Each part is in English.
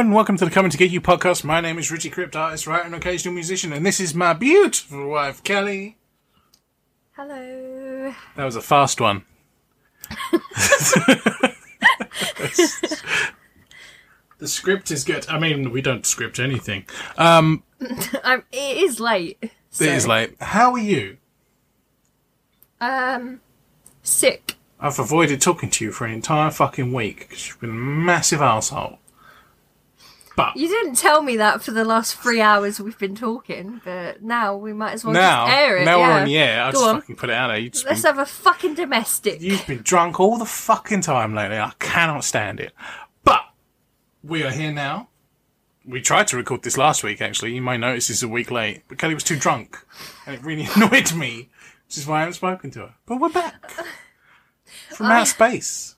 and welcome to the Coming to Get You podcast. My name is Richie Crypt, artist, writer, and occasional musician, and this is my beautiful wife, Kelly. Hello. That was a fast one. the script is good. I mean, we don't script anything. Um, Um, it is late. It so- is late. How are you? Um, sick. I've avoided talking to you for an entire fucking week because you've been a massive asshole. But You didn't tell me that for the last three hours we've been talking, but now we might as well now, just air it. now yeah. we're on the air. I'll Go just on. fucking put it out there. Let's been, have a fucking domestic. you've been drunk all the fucking time lately. I cannot stand it. But we are here now. We tried to record this last week, actually. You might notice it's a week late. But Kelly was too drunk. And it really annoyed me. Which is why I haven't spoken to her. But we're back. From I- outer space.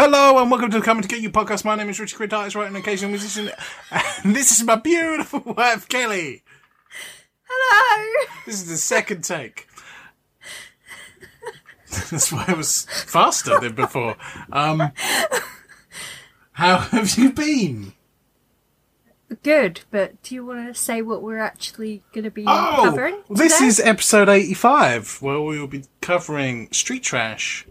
Hello and welcome to the Coming to Get You podcast. My name is Richard Crit, artist, writer, and occasional musician. And this is my beautiful wife, Kelly. Hello. This is the second take. That's why it was faster than before. Um, how have you been? Good, but do you want to say what we're actually going to be Oh, covering? this is episode 85, where we will be covering Street Trash.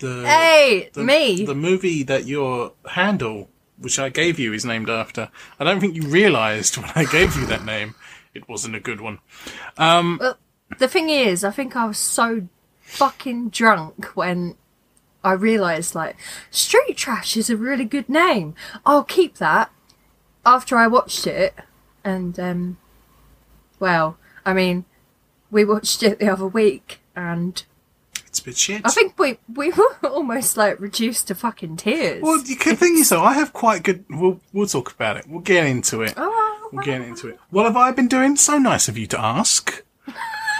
The, Hey, the, me. The movie that your handle, which I gave you, is named after. I don't think you realised when I gave you that name, it wasn't a good one. Well, the thing is, I think I was so fucking drunk when I realised, like, Street Trash is a really good name. I'll keep that. After I watched it, and, um, well, I mean, we watched it the other week, and It's a bit shit. I think we we were almost like reduced to fucking tears. Well, the good thing is, though, I have quite good. We'll we'll talk about it. We'll get into it. Oh, We'll get into it. What have I been doing? So nice of you to ask.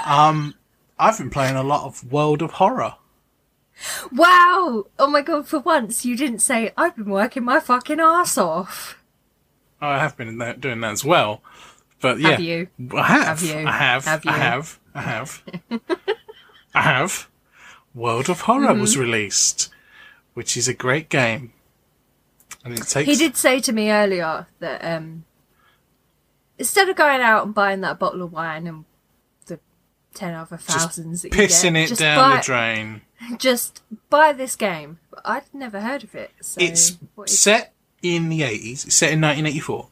Um, I've been playing a lot of World of Horror. wow! Oh my god! For once, you didn't say I've been working my fucking ass off. I have been that, doing that as well. But yeah, Have you? I have. Have you? I have. Have I have. I have. I have. World of Horror was Mm-hmm. released, which is a great game, and it takes. He did say to me earlier that um, instead of going out and buying that bottle of wine and the ten other thousands that you pissing get, it just down buy, the drain. Just buy this game. But I'd never heard of it. So It's set in the 80s. It's set in 1984.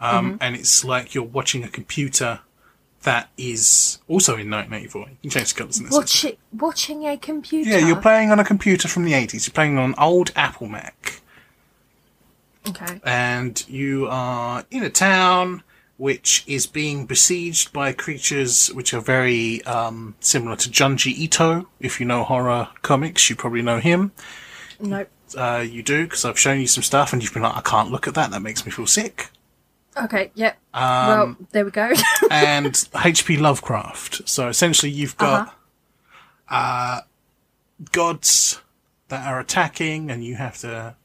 Um, Mm-hmm. And it's like you're watching a computer that is also in 1984. You can change the colours in this. watch it, watching a computer. Yeah, you're playing on a computer from the 80s. You're playing on an old Apple Mac. Okay. And you are in a town which is being besieged by creatures which are very um, similar to Junji Ito. If you know horror comics, you probably know him. Nope. Uh, you do, because I've shown you some stuff and you've been like, I can't look at that. That makes me feel sick. Okay. Yep. Um, well, there we go. and H.P. Lovecraft. So essentially, you've got Uh-huh. uh, gods that are attacking, and you have to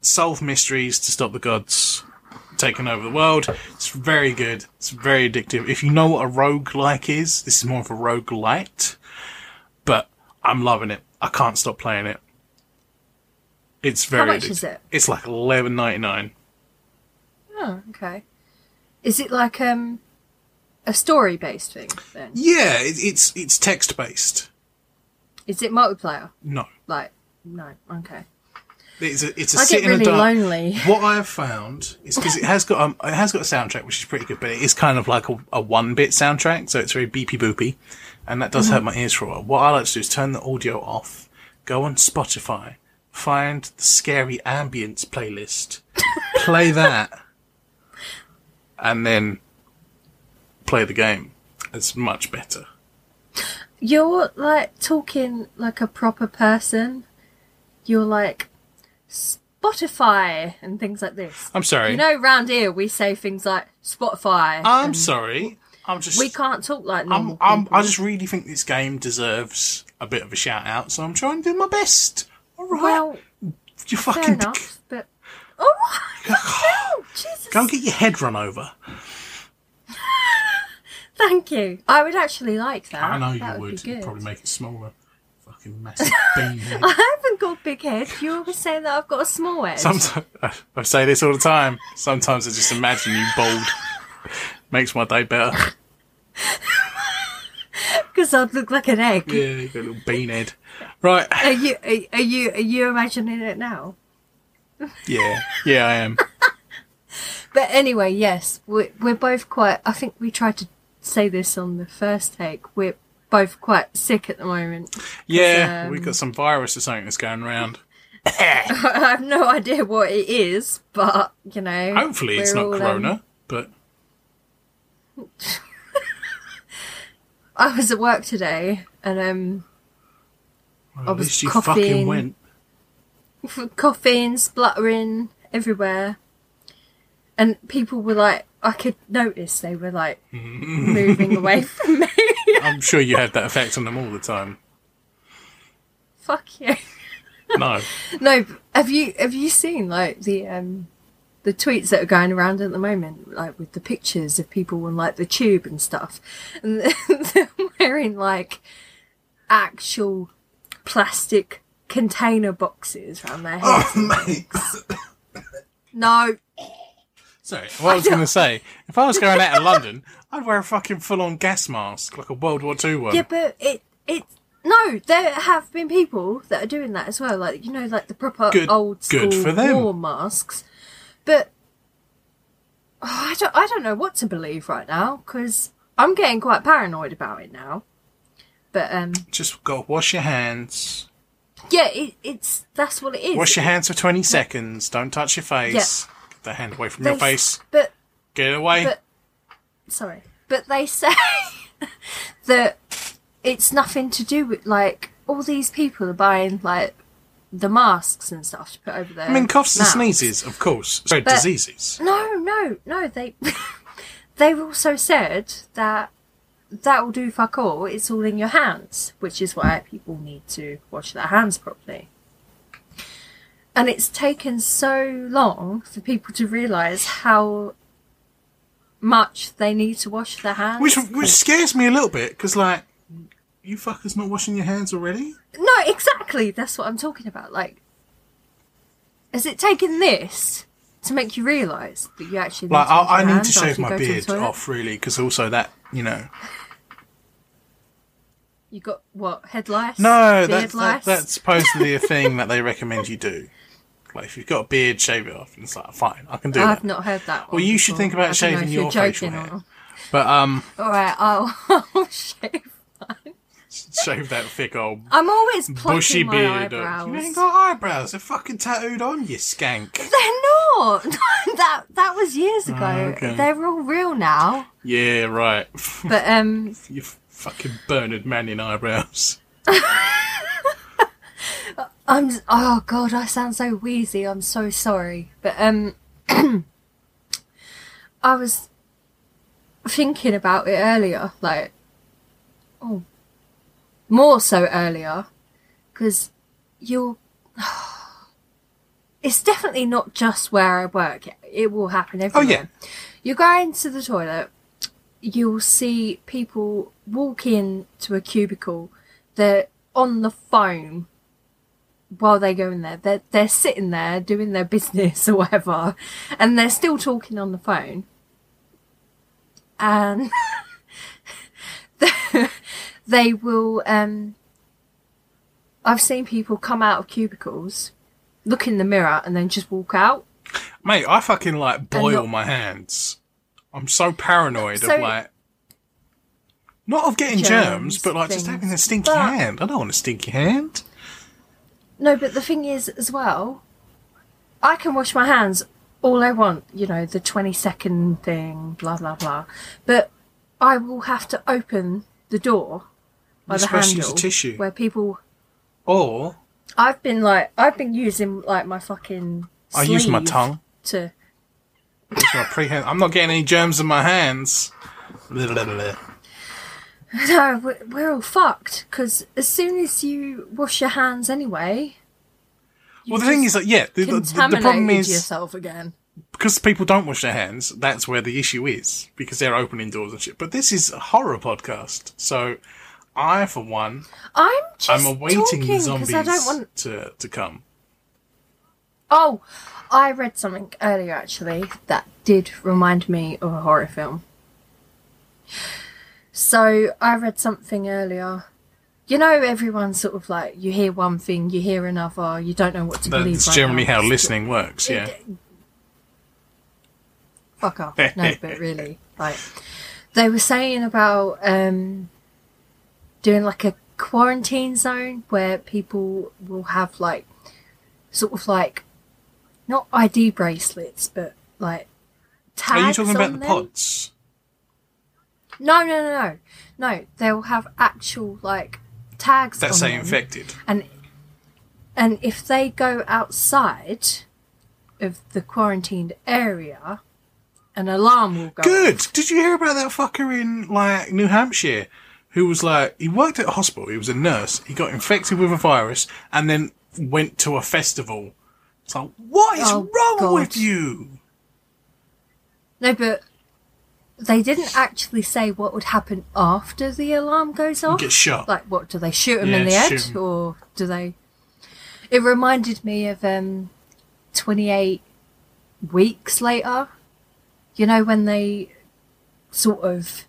solve mysteries to stop the gods taking over the world. It's very good. It's very addictive. If you know what a rogue-like is, this is more of a rogue-lite. But I'm loving it. I can't stop playing it. It's very. How much addictive. is it? It's like eleven ninety nine. Oh, okay. Is it like um a story based thing then? Yeah, it, it's it's text based. Is it multiplayer? No, Like no, okay. it's a it's a I sit get in really the dark. lonely. What I have found is because it has got um, it has got a soundtrack which is pretty good, but it is kind of like a, a one bit soundtrack, so it's very beepy boopy, and that does hurt my ears for a while. What I like to do is turn the audio off, go on Spotify, find the scary ambience playlist, play that, and then play the game. It's much better. You're like talking like a proper person. You're like Spotify and things like this. I'm sorry. You know, round here we say things like Spotify. I'm sorry. I'm just. We can't talk like I'm, I'm. I just really think this game deserves a bit of a shout out, so I'm trying to do my best. All right, well, you fucking. fair enough, but oh, Jesus! go and get your head run over. Thank you. I would actually like that. I know That you would. would. Good. Probably make it smaller. Fucking massive beanhead. I haven't got big head. You always say that I've got a small head. Sometimes I say this all the time. Sometimes I just imagine you bald. Makes my day better. Because I'd look like an egg. Yeah, you got a little beanhead. Right. Are you are, are you are you imagining it now? Yeah. Yeah, I am. But anyway, yes, we're we're both quite. I think we tried to say this on the first take. We're both quite sick at the moment. Yeah, um, we got some virus or something that's going around. I have no idea what it is, but you know. Hopefully, it's not all, um, corona, but I was at work today, and um, well, I was least you fucking went. coughing, spluttering everywhere. And people were like, I could notice they were like moving away from me. I'm sure you had that effect on them all the time. Fuck you. No. No, have you have you seen like the um the tweets that are going around at the moment, like with the pictures of people on like the tube and stuff, and they're wearing like actual plastic container boxes around their heads. Oh, mate. No, Sorry, what I was going to say, if I was going out of London, I'd wear a fucking full-on gas mask, like a World War Two one. Yeah, but it it no, there have been people that are doing that as well. Like you know, like the proper Good- old school good for them. war masks. But oh, I don't I don't know what to believe right now because I'm getting quite paranoid about it now. But um, Just go wash your hands. Yeah, it, it's that's what it is. Wash your hands for 20 seconds. Don't touch your face. Get the hand away from your face. But Get it away. but sorry, but they say that it's nothing to do with like all these people are buying like the masks and stuff to put over their. I mean, coughs and sneezes, of course, spread diseases. No, no, no. They they've also said that that will do fuck all. It's all in your hands, which is why people need to wash their hands properly. And it's taken so long for people to realise how much they need to wash their hands. Which which scares me a little bit, because, like, you fuckers not washing your hands already? No, exactly. That's what I'm talking about. Like, has it taken this to make you realise that you actually Like, I, I need to shave my to beard off, really, because also that, you know. You got what head lice? No, that's, that, lice? that's supposedly a thing that they recommend you do. Like, if you've got a beard, shave it off. And it's like, fine, I can do I've that. not heard that. Well, you should before. think about I don't know shaving your facial hair. or. But, um, All right, I'll, I'll shave. shave that thick old I'm always plucking bushy my beard. eyebrows. You ain't got eyebrows. They're fucking tattooed on, you skank. They're not. that that was years ago. Oh, okay. They're all real now. Yeah, right. But um, you fucking Bernard Manning eyebrows. I'm. Oh god, I sound so wheezy. I'm so sorry. But um, I was thinking about it earlier, like, oh, more so earlier, because you're. It's definitely not just where I work. It will happen oh, everywhere. yeah. You go into the toilet, you'll see people walk in to a cubicle. They're on the phone while they go in there. They're they're sitting there doing their business or whatever, and they're still talking on the phone. And they will. Um, I've seen people come out of cubicles, look in the mirror, and then just walk out. Mate, I fucking like boil not- my hands. I'm so paranoid So- of like. Not of getting germs, Germs, but like just things. having a stinky But- hand. I don't want a stinky hand. No, but the thing is, as well, I can wash my hands all I want, you know, the 20 second thing, blah, blah, blah. But I will have to open the door by the handle tissue. where people. Or I've been like, I've been using like my fucking. I use my sleeve tongue. To. Use my pre-hand. I'm not getting any germs in my hands. Blah, blah, blah. No, we're, we're all fucked because as soon as you wash your hands anyway. you Well, the thing is just that yeah, the, the, the contaminated problem is yourself again. because people don't wash their hands. That's where the issue is because they're opening doors and shit. But this is a horror podcast, so I, for one, I'm just I'm awaiting the zombies I don't want. to to come. Oh, I read something earlier actually that did remind me of a horror film. So I read something earlier. You know, everyone sort of like you hear one thing, you hear another, you don't know what to believe. That's right generally now. how listening works. Yeah. Fuck off. No, but really, like they were saying about um doing like a quarantine zone where people will have like sort of like not ID bracelets, but like tags Are you talking about on the pods? No, no, no, no, no. They'll have actual like tags That say them. infected. and and if they go outside of the quarantined area, an alarm will go. Good. Did you hear about that fucker in like New Hampshire who was like he worked at a hospital, he was a nurse, he got infected with a virus and then went to a festival. It's like, what is Oh, wrong God. with you? No, but they didn't actually say what would happen after the alarm goes off. Get shot. Like, what do they shoot him Yeah, in the head, 'em. or do they? It reminded me of um, twenty eight weeks later. You know when they sort of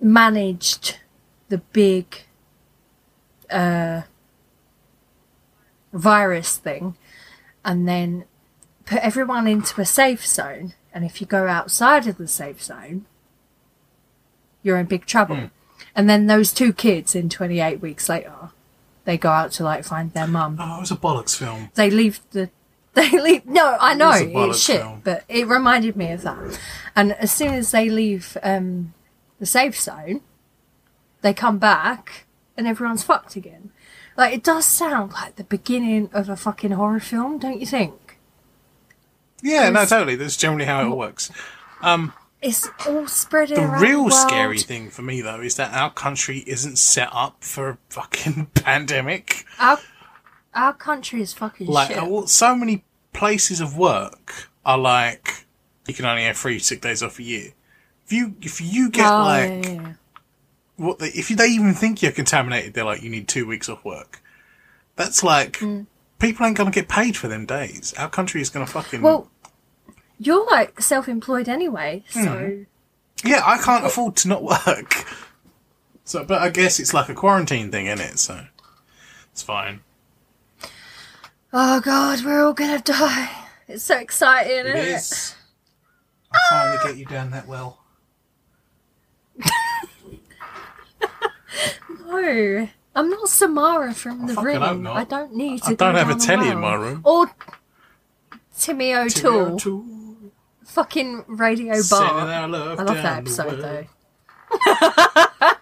managed the big uh, virus thing, and then put everyone into a safe zone. And if you go outside of the safe zone, you're in big trouble. Hmm. And then those two kids in 28 weeks later, they go out to like find their mum. Oh, it was a bollocks film. They leave the. They leave. No, I know a it's shit, film. but it reminded me of that. And as soon as they leave um, the safe zone, they come back and everyone's fucked again. Like it does sound like the beginning of a fucking horror film, don't you think? Yeah, no, totally. That's generally how it works. Um, It's all spreading The around real the world. scary thing for me though is that our country isn't set up for a fucking pandemic. Our, our country is fucking Like shit. so many places of work are like you can only have three sick days off a year. If you if you get Oh, like yeah, yeah. what if they even think you're contaminated, they're like you need two weeks off work. That's like Hmm. people ain't gonna get paid for them days. Our country is gonna fucking Well, you're like self-employed anyway, so Hmm. yeah. I can't afford to not work. So, but I guess it's like a quarantine thing, is it? So it's fine. oh god, we're all gonna die. It's so exciting, It isn't it? is. I finally get you down that well. No, I'm not Samara from the fucking ring. not. I don't need to. I don't have a the telly in my room. Or Timmy O'Toole, O'Toole, fucking Radio Bar. I love that episode though.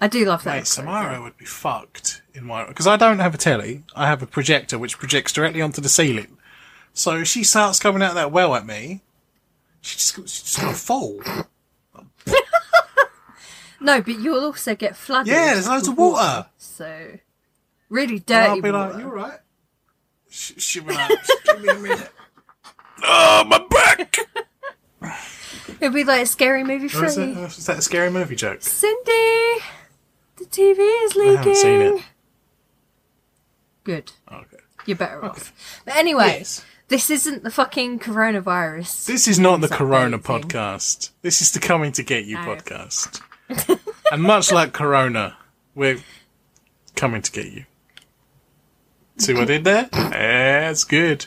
I do love that. Mate, episode, Samara would be fucked in my because I don't have a telly. I have a projector which projects directly onto the ceiling. So if she starts coming out that well at me, she's just, she's just gonna fall. No, but you'll also get flooded. Yeah, there's loads with of water. So really And dirty I'll be water. like, "You alright?" She, she'll be like, "Give me a minute." Oh, my back! It'd be like a scary movie Oh, is, Freddy. that a scary movie joke? Cindy, the TV is leaking. I haven't seen it. Good. Oh, okay. You're better off. But anyway, Yes. this isn't the fucking coronavirus. This is not the Corona updating. podcast. This is the Coming to Get You No. podcast. and much like Corona, we're coming to get you. See what I did there? That's good.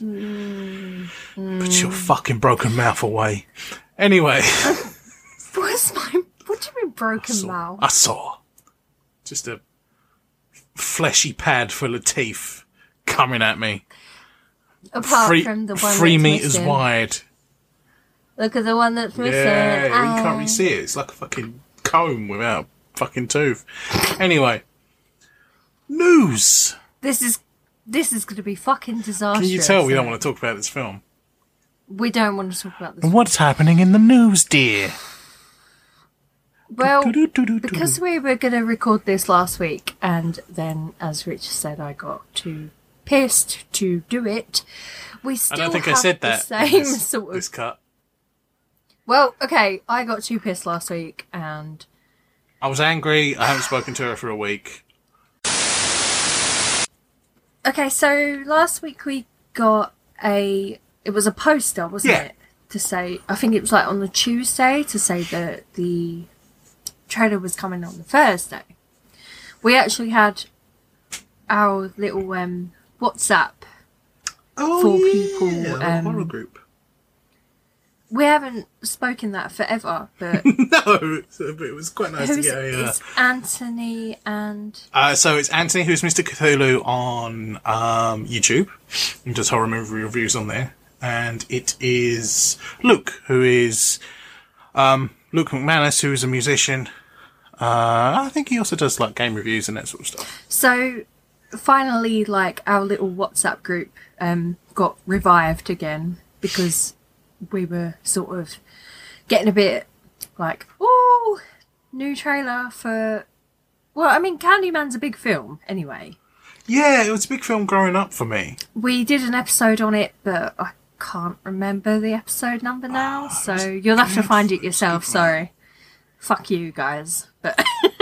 Put your fucking broken mouth away. Anyway, What's my? What do you mean broken saw- mouth? I saw just a fleshy pad full of teeth coming at me. Apart Three, from the one three meters missing. wide. Look at the one that's missing. Yeah, you can't really see it. It's like a fucking comb without a fucking tooth. Anyway, news. This is this is going to be fucking disastrous. Can you tell we don't want to talk about this film? We don't want to talk about this. What's happening in the news, dear? Well, because we were going to record this last week, and then, as Rich said, I got too pissed to do it. We I still don't think I have said the that. in same this, sort of this cut. Well, okay, I got too pissed last week and I was angry. I haven't spoken to her for a week. Okay, so last week we got a. It was a poster, wasn't Yeah. it? To say, I think it was like on the Tuesday to say that the trailer was coming on the Thursday. We actually had our little um, WhatsApp. Oh, For yeah, people, a um, horror group. We haven't spoken that forever, but no, but it was quite nice to get a. Uh, it's Anthony and uh, so it's Anthony, who's Mr. Cthulhu on um, YouTube, and does horror movie reviews on there, and it is Luke, who is um, Luke McManus, who is a musician. Uh, I think he also does like game reviews and that sort of stuff. So finally, like our little WhatsApp group um, got revived again because we were sort of getting a bit like, oh, new trailer for. Well, I mean, Candyman's a big film anyway. Yeah, it was a big film growing up for me. We did an episode on it, but I can't remember the episode number now, so you'll have to find it yourself. Sorry, fuck you guys, but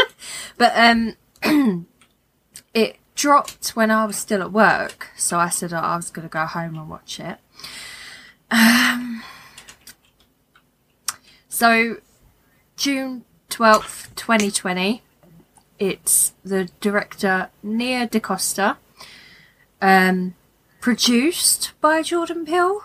but um, it dropped when I was still at work, so I said I was gonna go home and watch it. Um, so June twelfth, twenty twenty. It's the director Nia DaCosta um, produced by Jordan Peele.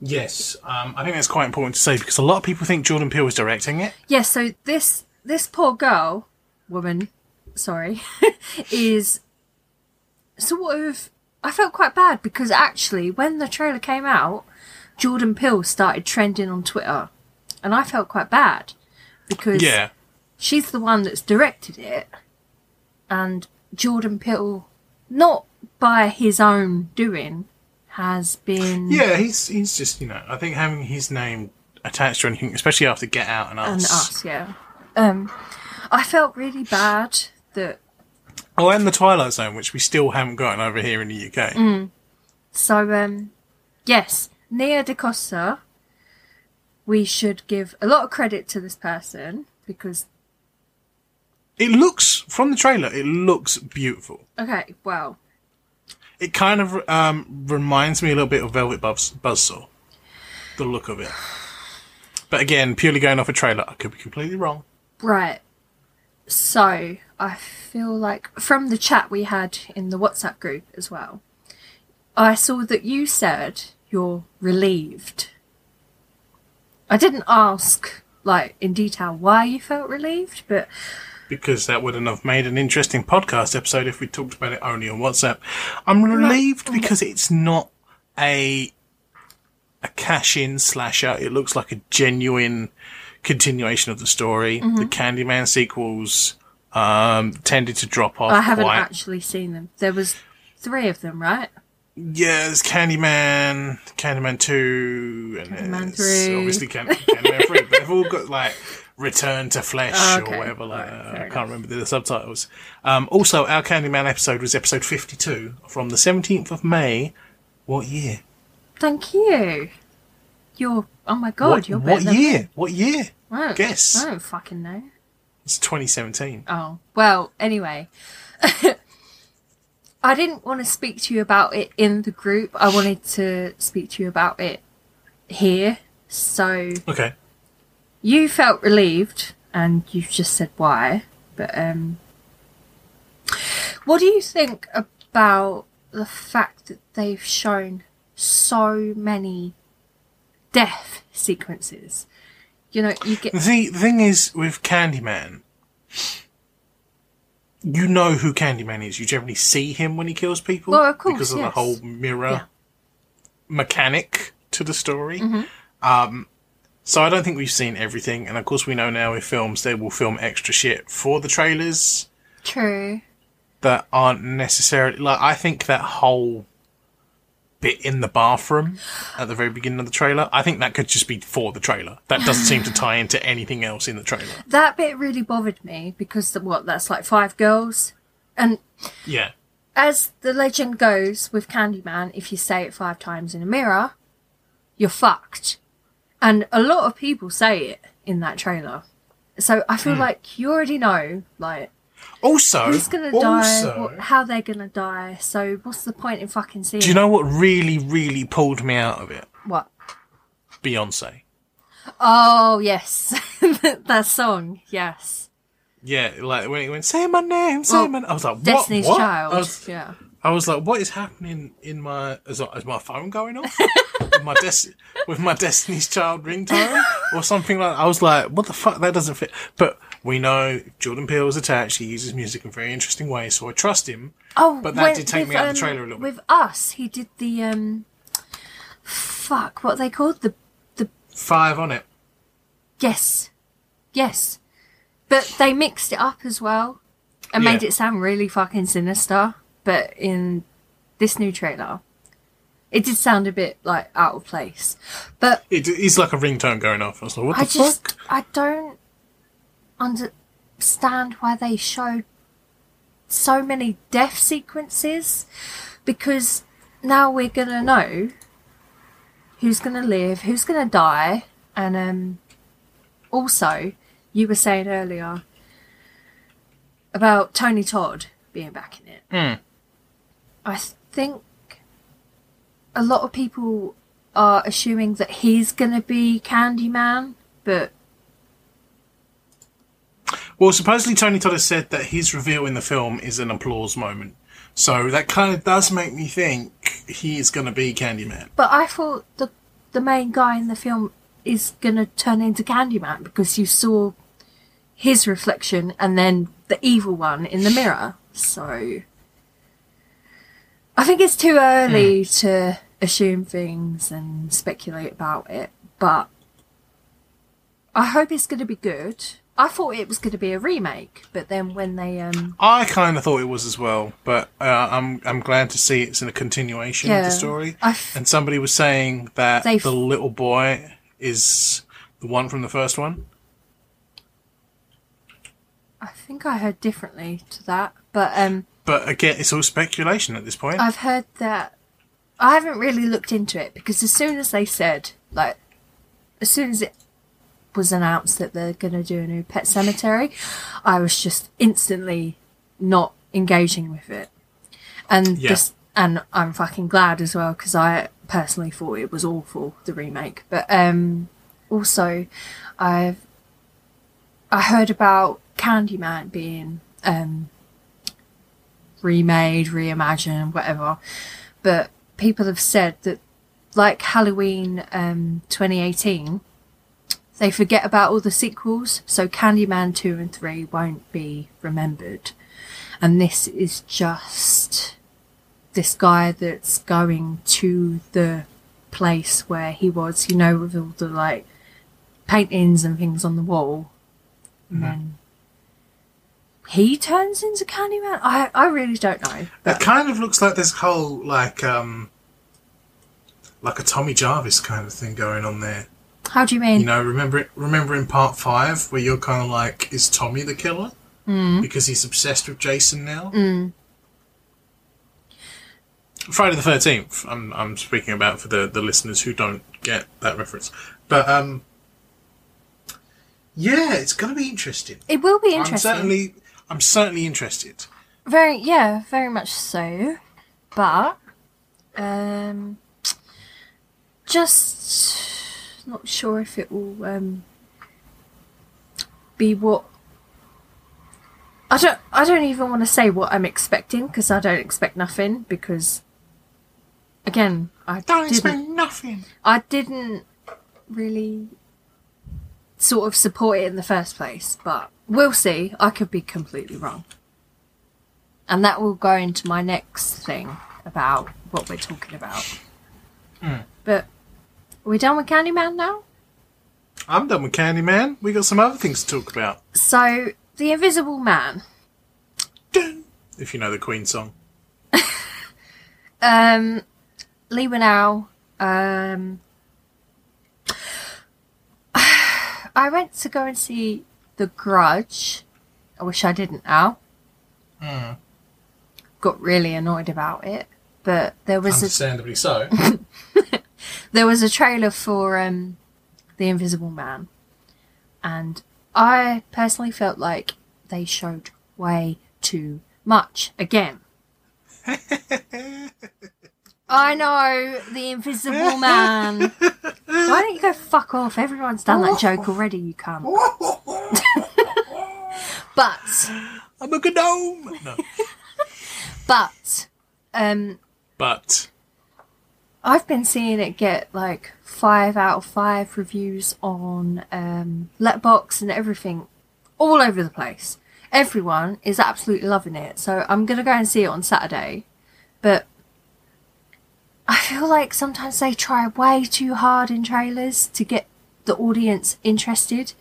Yes, um, I think that's quite important to say because a lot of people think Jordan Peele is directing it. Yes, so this this poor girl, woman, sorry, is sort of. I felt quite bad because actually, when the trailer came out, Jordan Peele started trending on Twitter, and I felt quite bad because Yeah, she's the one that's directed it, and Jordan Peele, not by his own doing, has been yeah, he's he's just you know I think having his name attached to anything, especially after Get Out and Us. and us, yeah. Um, I felt really bad that Oh, and the Twilight Zone, which we still haven't gotten over here in the UK. Mm. so um, yes, Nia DaCosta. We should give a lot of credit to this person because It looks from the trailer, it looks beautiful. okay, well, It kind of um, reminds me a little bit of Velvet Buzz Buzzsaw, the look of it. But again, purely going off a trailer, I could be completely wrong. right. So I feel like from the chat we had in the WhatsApp group as well, I saw that you said you're relieved. I didn't ask like in detail why you felt relieved, but because that wouldn't have made an interesting podcast episode if we talked about it only on WhatsApp. I'm relieved because it's not a a cash in slasher. It looks like a genuine continuation of the story. Mm-hmm. The Candyman sequels um, tended to drop off. I haven't quite. actually seen them. There was three of them, right? Yeah, there's Candyman, Candyman two, and Candyman there's 3. obviously Can- Candyman three. But they've all got like Return to Flesh Oh, okay. or whatever. Like Alright, uh, I can't remember the subtitles. Um, also, our Candyman episode was episode fifty-two from the seventeenth of May. What year? Thank you. You're oh my god, what you're what than year? What year? I Guess. I don't fucking know. It's 2017. Oh well. Anyway, I didn't want to speak to you about it in the group. I wanted to speak to you about it here. So Okay. you felt relieved, and you've just said why. But um, what do you think about the fact that they've shown so many death sequences? You know, you get The thing, is with Candyman, you know who Candyman is. You generally see him when he kills people Well, of course, because of yes. the whole mirror Yeah. Mm-hmm. mechanic to the story. Um, so I don't think we've seen everything, and of course we know now in films they will film extra shit for the trailers true. that aren't necessarily like. I think that whole bit in the bathroom at the very beginning of the trailer, I think that could just be for the trailer. That doesn't seem to tie into anything else in the trailer. That bit really bothered me because the, what that's like five girls, and Yeah. as the legend goes with Candyman, if you say it five times in a mirror, you're fucked. And a lot of people say it in that trailer, So I feel hmm. like you already know, like Also, who's gonna also, die, what, how they're gonna die. So what's the point in fucking seeing? do you know what really, really pulled me out of it? what? Beyonce. Oh yes, that song. Yes, Yeah, like when it went, say my name, say Well, my name. I was like, what? Destiny's what? Child. I was, yeah. I was like, what is happening in my, is, is my phone going off? with my des- with my Destiny's Child ringtone or something like I was like, what the fuck? That doesn't fit. But we know Jordan Peele is attached. He uses music in very interesting ways, so I trust him. Oh, But that when- did take me with, out of um, the trailer a little bit. With us, he did the um, fuck, what are they called? The Five on it. yes, yes, but they mixed it up as well and Yeah. made it sound really fucking sinister. But in this new trailer, it did sound a bit like out of place. But It is like a ringtone going off. I was like, what the I just fuck? I don't understand why they showed so many death sequences because now we're gonna know who's gonna live, who's gonna die, and um also you were saying earlier about Tony Todd being back in it. Hmm. I think a lot of people are assuming that he's gonna be Candyman, but Well, supposedly Tony Todd has said that his reveal in the film is an applause moment. So that kind of does make me think he is going to be Candyman. but I thought the the main guy in the film is gonna turn into Candyman because you saw his reflection and then the evil one in the mirror. So I think it's too early hmm. to assume things and speculate about it, but I hope it's going to be good. I thought it was going to be a remake, but then when they um I kind of thought it was as well, but uh, I'm I'm glad to see it's in a continuation of Yeah. the story. I f- and somebody was saying that They've- the little boy is the one from the first one. I think I heard differently to that, but um But again, it's all speculation at this point. I've heard that. I haven't really looked into it because as soon as they said, like, as soon as it was announced that they're going to do a new Pet Sematary, I was just instantly not engaging with it. And Yeah. this, and I'm fucking glad as well because I personally thought it was awful the remake. But um, also, I've I heard about Candyman being um, remade, reimagined, whatever. But people have said that, like Halloween um, 2018, they forget about all the sequels, so Candyman 2 and 3 won't be remembered. And this is just this guy that's going to the place where he was, you know, with all the like paintings and things on the wall. And then he turns into Candyman? I, I really don't know. that kind of looks like this whole like um like a Tommy Jarvis kind of thing going on there. How do you mean? You know, remember remember in part five where you're kind of like, is Tommy the killer? Mm. Because he's obsessed with Jason now. Mm. Friday the Thirteenth. I'm I'm speaking about for the the listeners who don't get that reference, but um, yeah, it's gonna be interesting. it will be I'm interesting. certainly I'm certainly interested. Very, yeah, very much so. But, um, just not sure if it will um, be what. I don't. I don't even want to say what I'm expecting because I don't expect nothing. Because, again, I Don't didn't. expect nothing. I didn't really sort of support it in the first place, but we'll see. I could be completely wrong. And that will go into my next thing about what we're talking about. But are we done with Candyman now? I'm done with Candyman. We got some other things to talk about. So, The Invisible Man. If you know the Queen song. Um, Leigh Whannell. Um, I went to go and see The Grudge. I wish I didn't now. Hmm. Got really annoyed about it, but there was a Understandably so. there was a trailer for um, The Invisible Man, and I personally felt like they showed way too much again. I know the Invisible Man. Why don't you go fuck off? Everyone's done that joke already. You can't. but I'm a gnome. No, but um, but I've been seeing it get like five out of five reviews on um, Letterboxd and everything, all over the place. Everyone is absolutely loving it, so I'm gonna go and see it on Saturday. But I feel like sometimes they try way too hard in trailers to get the audience interested.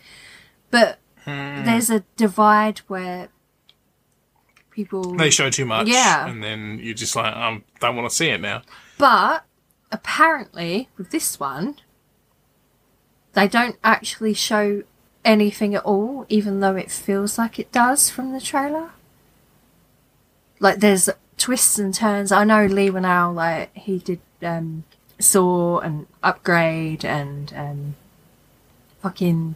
But there's a divide where people they show too much. Yeah. and then you're just like, I don't want to see it now. But apparently, with this one, they don't actually show anything at all, even though it feels like it does from the trailer. Like there's twists and turns. I know Leigh Whannell, like he did um, Saw and Upgrade and um, fucking.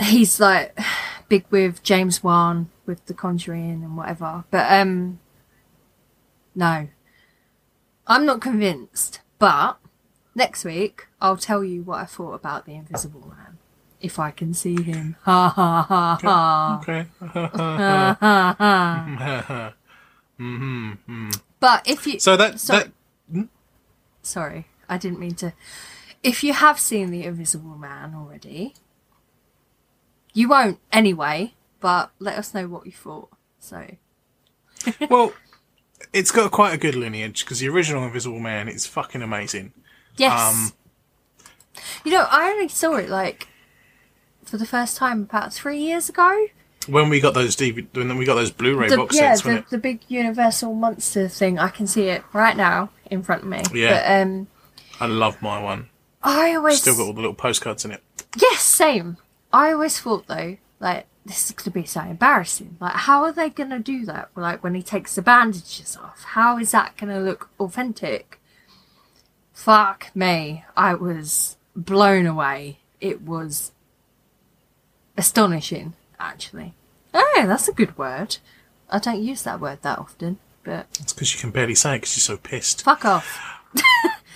He's like big with James Wan with The Conjuring and whatever, but um, no, I'm not convinced, but next week I'll tell you what I thought about the Invisible Man. If I can see him. Ha ha ha ha. Okay. Ha ha ha. Mm-hmm. But if you. so that Sorry. that hmm? Sorry, I didn't mean to. If you have seen the Invisible Man already, you won't anyway, but let us know what you thought. So. well, it's got quite a good lineage because the original Invisible Man is fucking amazing. Yes. Um, you know, I only saw it like for the first time about three years ago. When we got those DVD, when we got those Blu-ray The, box yeah, sets, the, the big Universal monster thing. I can see it right now in front of me. Yeah. But um, I love my one. I always Still got all the little postcards in it. yes, same. I always thought though, like this is gonna be so embarrassing. Like, how are they gonna do that? Like when he takes the bandages off, how is that gonna look authentic? Fuck me, I was blown away. It was astonishing, actually. Oh, that's a good word. I don't use that word that often, but It's because you can barely say it because you're so pissed. fuck off.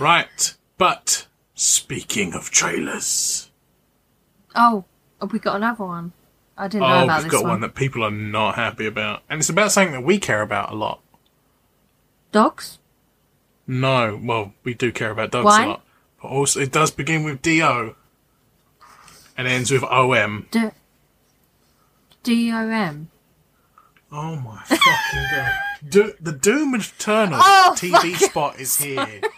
Right, but speaking of trailers, Oh, have we got another one? I didn't know oh, about we've this got one. one that people are not happy about, and it's about something that we care about a lot. Dogs? No, well, we do care about dogs Wine? a lot, but also it does begin with Do and ends with Om. D- D-O-M. Oh my fucking god! Do- the Doom Eternal Oh, TV spot is here.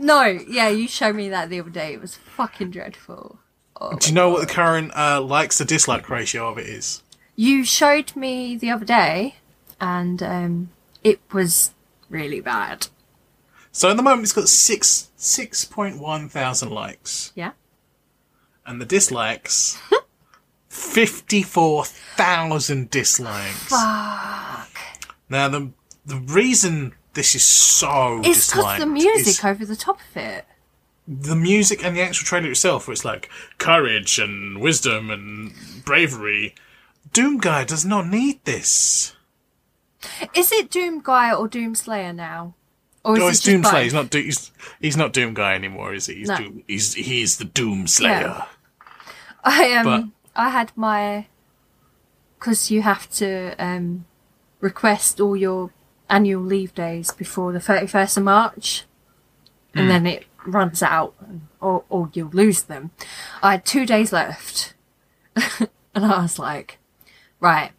No, yeah, you showed me that the other day. It was fucking dreadful. Oh, Do you know what the current uh, likes to dislike ratio of it is? you showed me the other day, and um, it was really bad. So at the moment, it's got six six point one thousand likes, Yeah. and the dislikes fifty four thousand dislikes. Fuck. Now the the reason this is so It's because the music is over the top of it. The music and the actual trailer itself, where it's like courage and wisdom and bravery. Doom Guy does not need this. Is it Doom Guy or Doom Slayer now? Or is Oh, it's Doom? Slayer. He's not. Do- he's, he's not Doom Guy anymore, is he? He's No. Doom. He's he's the Doom Slayer. I um But- I had my because you have to um request all your annual leave days before the thirty first of March, and then it runs out, or or you'll lose them. I had two days left, and I was like, right,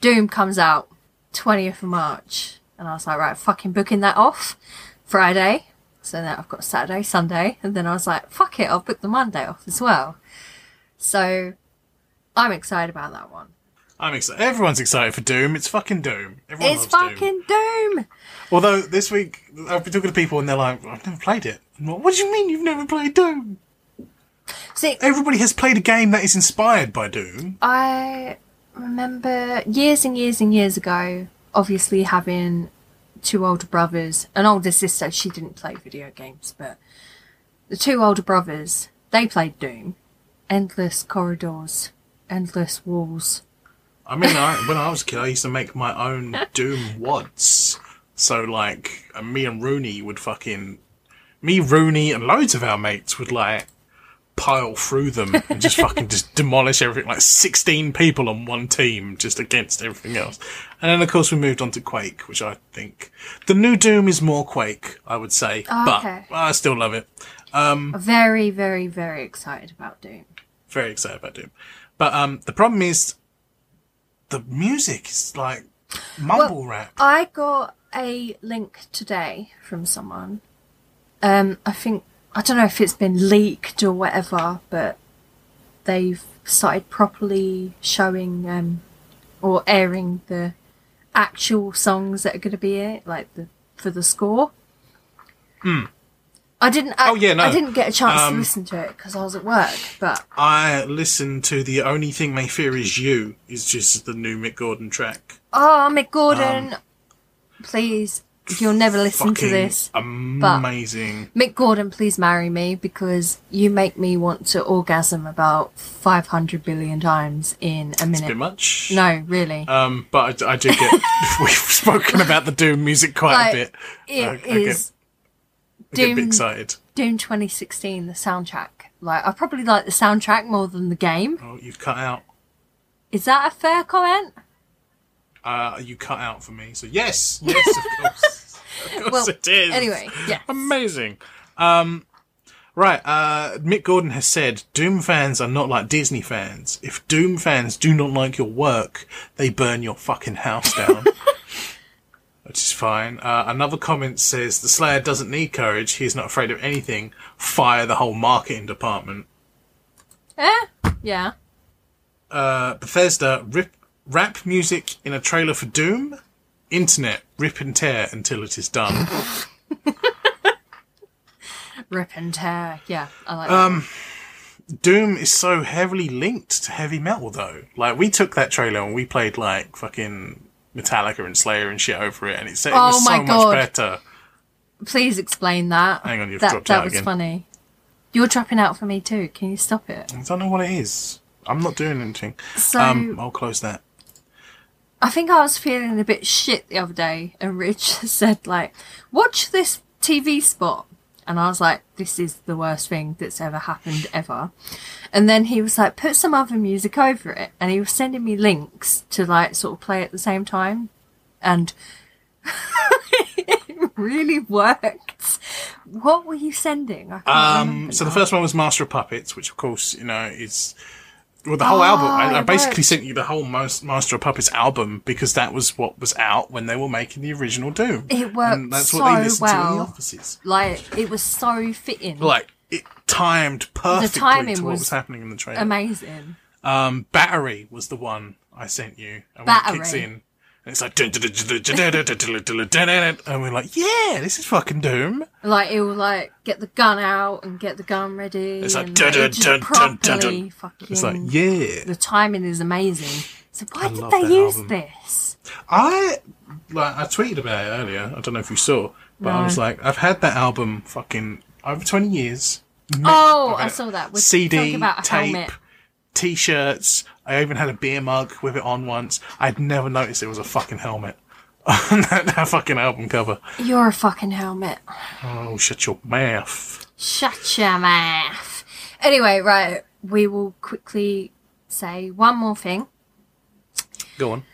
Doom comes out twentieth of March, and I was like, right, fucking booking that off Friday. So now I've got Saturday, Sunday, and then I was like, fuck it, I'll book the Monday off as well. So I'm excited about that one. I'm excited. Everyone's excited for Doom. It's fucking Doom. Everyone it's loves Doom. fucking Doom. Although this week I've been talking to people and they're like, "I've never played it." Like, what do you mean you've never played Doom? See, Everybody has played a game that is inspired by Doom. I remember years and years and years ago, obviously having two older brothers, an older sister. She didn't play video games, but the two older brothers they played Doom, endless corridors, endless walls. I mean, I, when I was a kid, I used to make my own Doom wads. So, like, uh, me and Rooney would fucking. Me, Rooney, and loads of our mates would, like, pile through them and just fucking just demolish everything. Like, 16 people on one team just against everything else. And then, of course, we moved on to Quake, which I think. The new Doom is more Quake, I would say. Oh, okay. But I still love it. Very, very, very excited about Doom. Very excited about Doom. But um, the problem is. The music is like mumble rap. I got a link today from someone. Um, I think I don't know if it's been leaked or whatever, but they've started properly showing um, or airing the actual songs that are going to be it, like the for the score. I didn't. I. Oh, yeah, no. I didn't get a chance Um, to listen to it because I was at work. But I listened to the only thing they fear is you is just the new Mick Gordon track. oh, Mick Gordon, please, you'll never listen to Um, this. amazing. Mick Gordon, please marry me because you make me want to orgasm about 500 billion times in a minute. much. No, really. Um, but I, I do get. we've spoken about the Doom music quite Like, a bit. It I is I get Doom- excited. Doom 2016, the soundtrack. Like, I probably like the soundtrack more than the game. Oh, you've cut out. Is that a fair comment? Uh, you cut out for me. So yes, yes, of course, of course Well, it is. anyway, yes. amazing. Um, right. Uh, Mick Gordon has said Doom fans are not like Disney fans. If Doom fans do not like your work, they burn your fucking house down. Which is fine. Uh, another comment says the Slayer doesn't need courage. He's not afraid of anything. Fire the whole marketing department. Eh? Yeah. Uh, Bethesda rip rap music in a trailer for Doom. Internet rip and tear until it is done. Rip and tear. Yeah, I like Um, Doom is so heavily linked to heavy metal, though. Like, we took that trailer and we played, like, fucking Metallica and Slayer and shit over it, and it's, it Oh was so God. much better. Please explain that. Hang on, you've that, dropped that out was again. funny. You're dropping out for me too. Can you stop it? I don't know what it is. I'm not doing anything. So Um, I'll close that. I think I was feeling a bit shit the other day, and Rich said like, "Watch this TV spot," and I was like, "This is the worst thing that's ever happened ever." And then he was like, "Put some other music over it," and he was sending me links to like sort of play at the same time, and it really worked. What were you sending? I Um, so the first one was Master of Puppets, which of course, you know, is well the whole album. I, I basically works. sent you the whole Master of Puppets album because that was what was out when they were making the original Doom. It worked and that's so what they listened to in well. the offices. like it was so fitting, Like it timed perfectly to what was, was, happening in the trailer. Amazing. Um, Battery was the one I sent you. And Battery. When it kicks in, and it's like, and we're like, yeah, this is fucking Doom. Like, it will, like, get the gun out and get the gun ready. It's like. Fucking, It's like, yeah. The timing is amazing. So why did they use this? I, like, I tweeted about it earlier. I don't know if you saw, but. I was like, I've had that album fucking over twenty years. Mm-hmm. Oh, I've I had saw that with CD, about a tape, helmet. t-shirts. I even had a beer mug with it on once. I'd never noticed it was a fucking helmet on that, that fucking album cover. You're a fucking helmet. Oh, shut your mouth. Shut your mouth. Anyway, right, we will quickly say one more thing. Go on.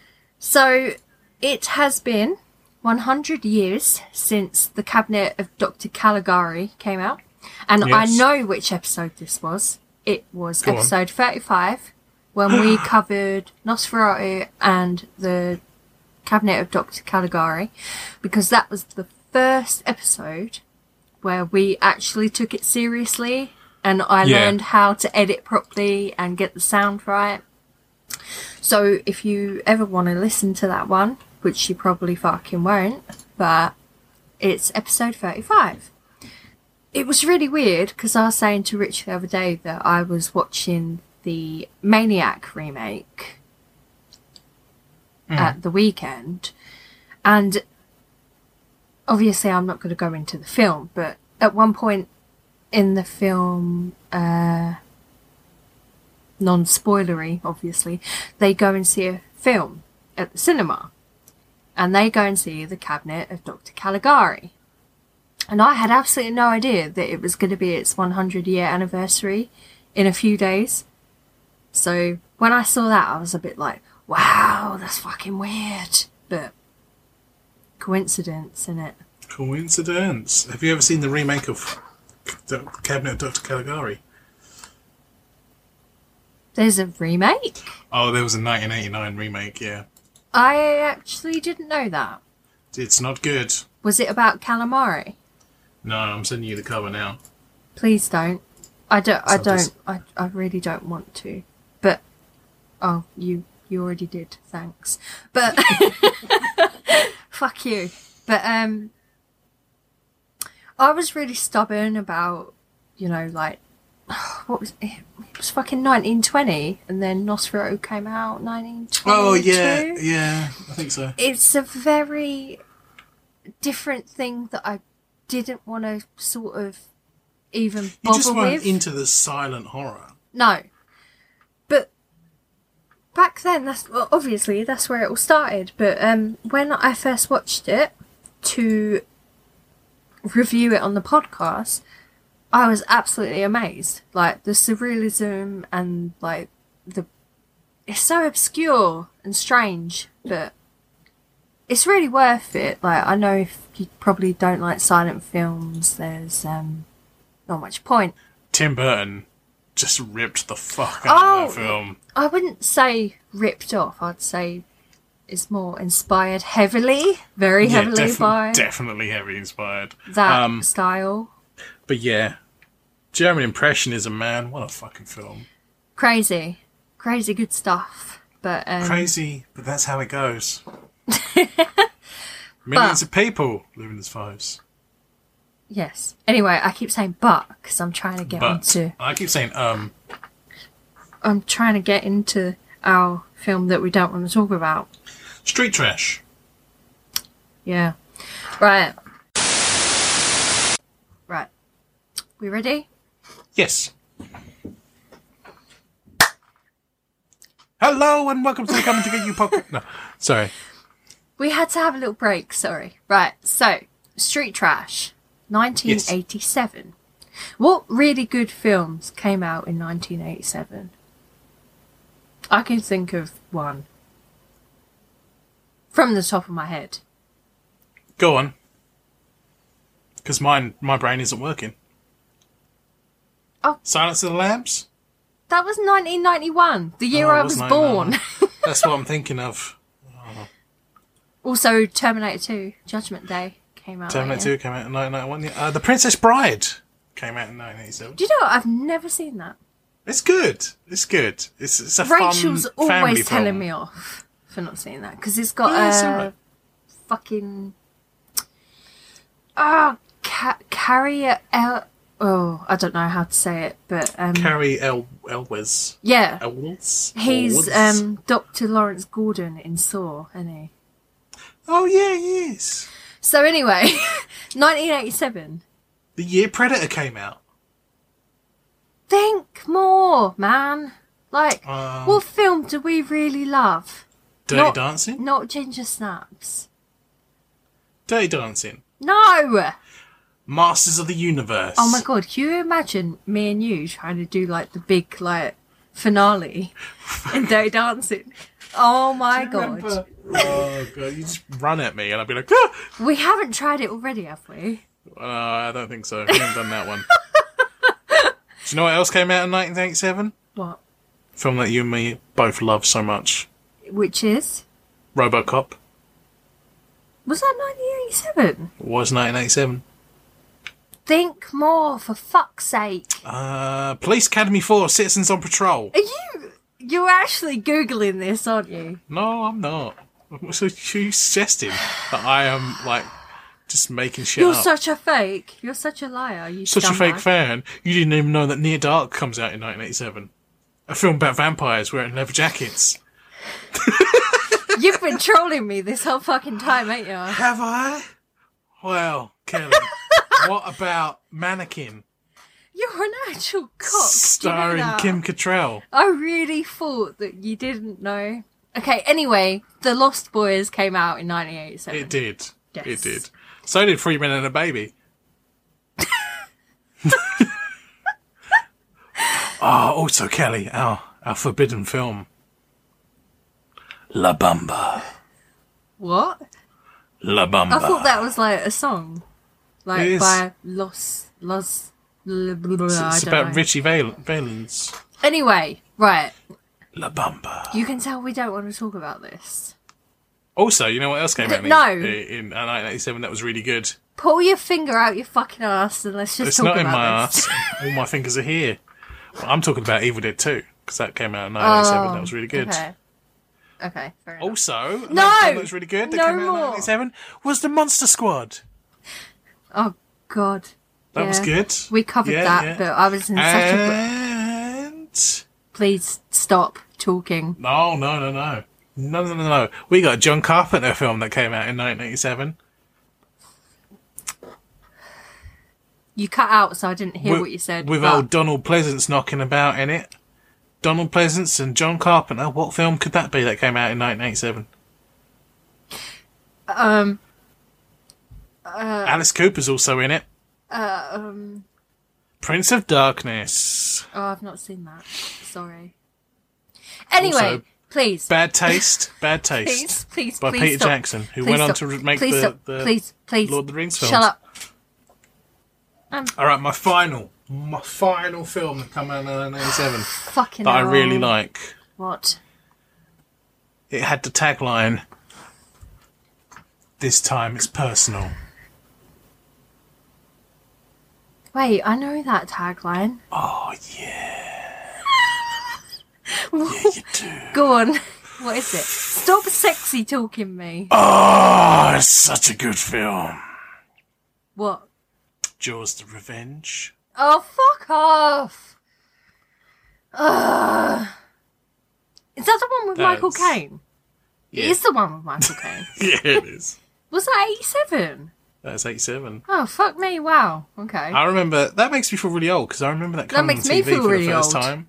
So, it has been 100 years since the Cabinet of Dr. Caligari came out. And I know which episode this was. It was Go on. episode 35 when we covered Nosferatu and the Cabinet of Dr. Caligari because that was the first episode where we actually took it seriously and I Yeah. learned how to edit properly and get the sound right. So if you ever want to listen to that one, which you probably fucking won't, but it's episode 35. It was really weird because I was saying to Rich the other day that I was watching the Maniac remake at the weekend, and obviously I'm not going to go into the film, but at one point in the film, uh, non-spoilery, obviously, they go and see a film at the cinema, and they go and see the Cabinet of Dr. Caligari. And I had absolutely no idea that it was going to be its 100 year anniversary in a few days. So when I saw that, I was a bit like, wow, that's fucking weird. But coincidence, in it? Coincidence. Have you ever seen the remake of the Cabinet of Dr. Caligari? There's a remake? Oh, there was a 1989 remake, yeah. I actually didn't know that. It's not good. Was it about calamari? No, I'm sending you the cover now. Please don't. I don't. I don't. I, I really don't want to. But oh, you you already did. Thanks. But fuck you. But um, I was really stubborn about you know like what was it? It was fucking 1920, and then Nosferatu came out 1922. Oh, yeah, yeah, I think so. it's a very different thing that I didn't want to sort of even You just weren't with. into the silent horror. no, but back then, that's well, obviously that's where it all started. But um, when I first watched it to review it on the podcast, I was absolutely amazed. Like the surrealism and like the it's so obscure and strange, but it's really worth it. Like I know if you probably don't like silent films, there's um not much point. Tim Burton just ripped the fuck out Oh. of that film. I wouldn't say ripped off. I'd say it's more inspired heavily, very Yeah, heavily defi- by definitely heavily inspired. that Um, style. but yeah, German Impressionism, man, what a fucking film. Crazy, crazy good stuff. But um, Crazy, but that's how it goes. Millions of people living as fives. yes. Anyway, I keep saying but because I'm trying to get But into. I keep saying um. I'm trying to get into our film that we don't want to talk about. Street trash. Yeah. Right. Right. We ready? Yes. Hello and welcome to the Coming to Get You podcast. No, sorry. We had to have a little break, sorry. Right, so, Street Trash, 1987. What really good films came out in 1987? I can think of one. From the top of my head. Go on. Because mine, my brain isn't working. Oh. Silence of the Lambs. That was 1991, the year Oh, I was was born. That's what I'm thinking of. also, Terminator 2, Judgment Day came out. Terminator year. 2 came out in 1991. Uh, the Princess Bride came out in 1987. Do you know what? I've never seen that. It's good. It's good. It's, it's a Rachel's fun always telling film. me off for not seeing that because it's got Yeah, a alright. fucking ah ca- Cary El. Oh, I don't know how to say it, but um, Cary El Elwes. yeah, Elwes? he's Elwes? um Doctor Lawrence Gordon in Saw, isn't he? Oh yeah, he is. So anyway, 1987. The year Predator came out. Think more, man. Like, Um, what film do we really love? Dirty Not- Dancing. Not Ginger Snaps. Dirty Dancing. No. Masters of the Universe. Oh my god, can you imagine me and you trying to do like the big like finale in Dirty Dancing? Oh my god. Remember- Oh god, you just run at me and I'd be like, ah! We haven't tried it already, have we? Uh, I don't think so. We haven't done that one. Do you know what else came out in 1987? What? Film that you and me both love so much. Which is? RoboCop Was that 1987? was 1987. Think more, for fuck's sake. Uh, Police Academy 4, Citizens on Patrol. Are you. You're actually Googling this, aren't you? No, I'm not. So you suggesting that I am like just making shit You're up? such a fake. You're such a liar. You Such a fake fan. You didn't even know that Near Dark comes out in 1987. A film about vampires wearing leather jackets. You've been trolling me this whole fucking time, ain't you? Have I? Well, Kelly, what about Mannequin? You're an actual cock. Do you know starring? Kim Cattrall. I really thought that you didn't know. Okay, anyway, The Lost Boys came out in 1987. It did. Yes. It did. So did Three Men and a Baby. Ah, also Kelly, our our forbidden film. La Bamba. What? La Bamba. I thought that was like a song. It Like is. by Los. Los. Blah, blah, blah, I it's about know. Richie Val- Valens. Anyway, right. La Bamba. You can tell we don't want to talk about this. Also, you know what else came out in, uh, No. in, in 1987 that was really good? Pull your finger out your fucking ass and let's just It's talk not in my this. ass. All my fingers are here. Well, I'm talking about Evil Dead 2, because that came out in 1987. that was really good. Oh, Okay. Okay, fair. Also, No! that was really good that No came out in more. 1987 was The Monster Squad. Oh, God. That was good. We covered Yeah, that, yeah. but I was in such a. And Please stop talking. no, no, no, no, no, no, no, no. We got a John Carpenter film that came out in 1987. You cut out, so I didn't hear with, what you said. With but- old Donald Pleasence knocking about in it. Donald Pleasence and John Carpenter. What film could that be that came out in 1987? um, Alice Cooper's also in it. uh, um, Prince of Darkness. oh, I've not seen that. Sorry. Anyway, Also, please, Bad Taste. Bad Taste. please, please, by please Peter stop. Jackson, who Please went on stop. to make please the, stop. the please, please, Lord of the Rings films. Shut up. All right, my final, my final film that came out in 1987 Fucking that I hell. really like. What? It had the tagline, "This time it's personal." Wait, I know that tagline. Oh yeah, yeah you do. Go on. What is it? Stop sexy talking me. Oh, it's such a good film. What? Jaws: The Revenge. Oh, fuck off. Ugh. Is that the one with Michael Caine? Yeah, It is the one with Michael Caine. yeah, it is. Was that 87? That's 87. Oh, fuck me. Wow. Okay. I remember that makes me feel really old because I remember that coming makes on TV for really the first old. time.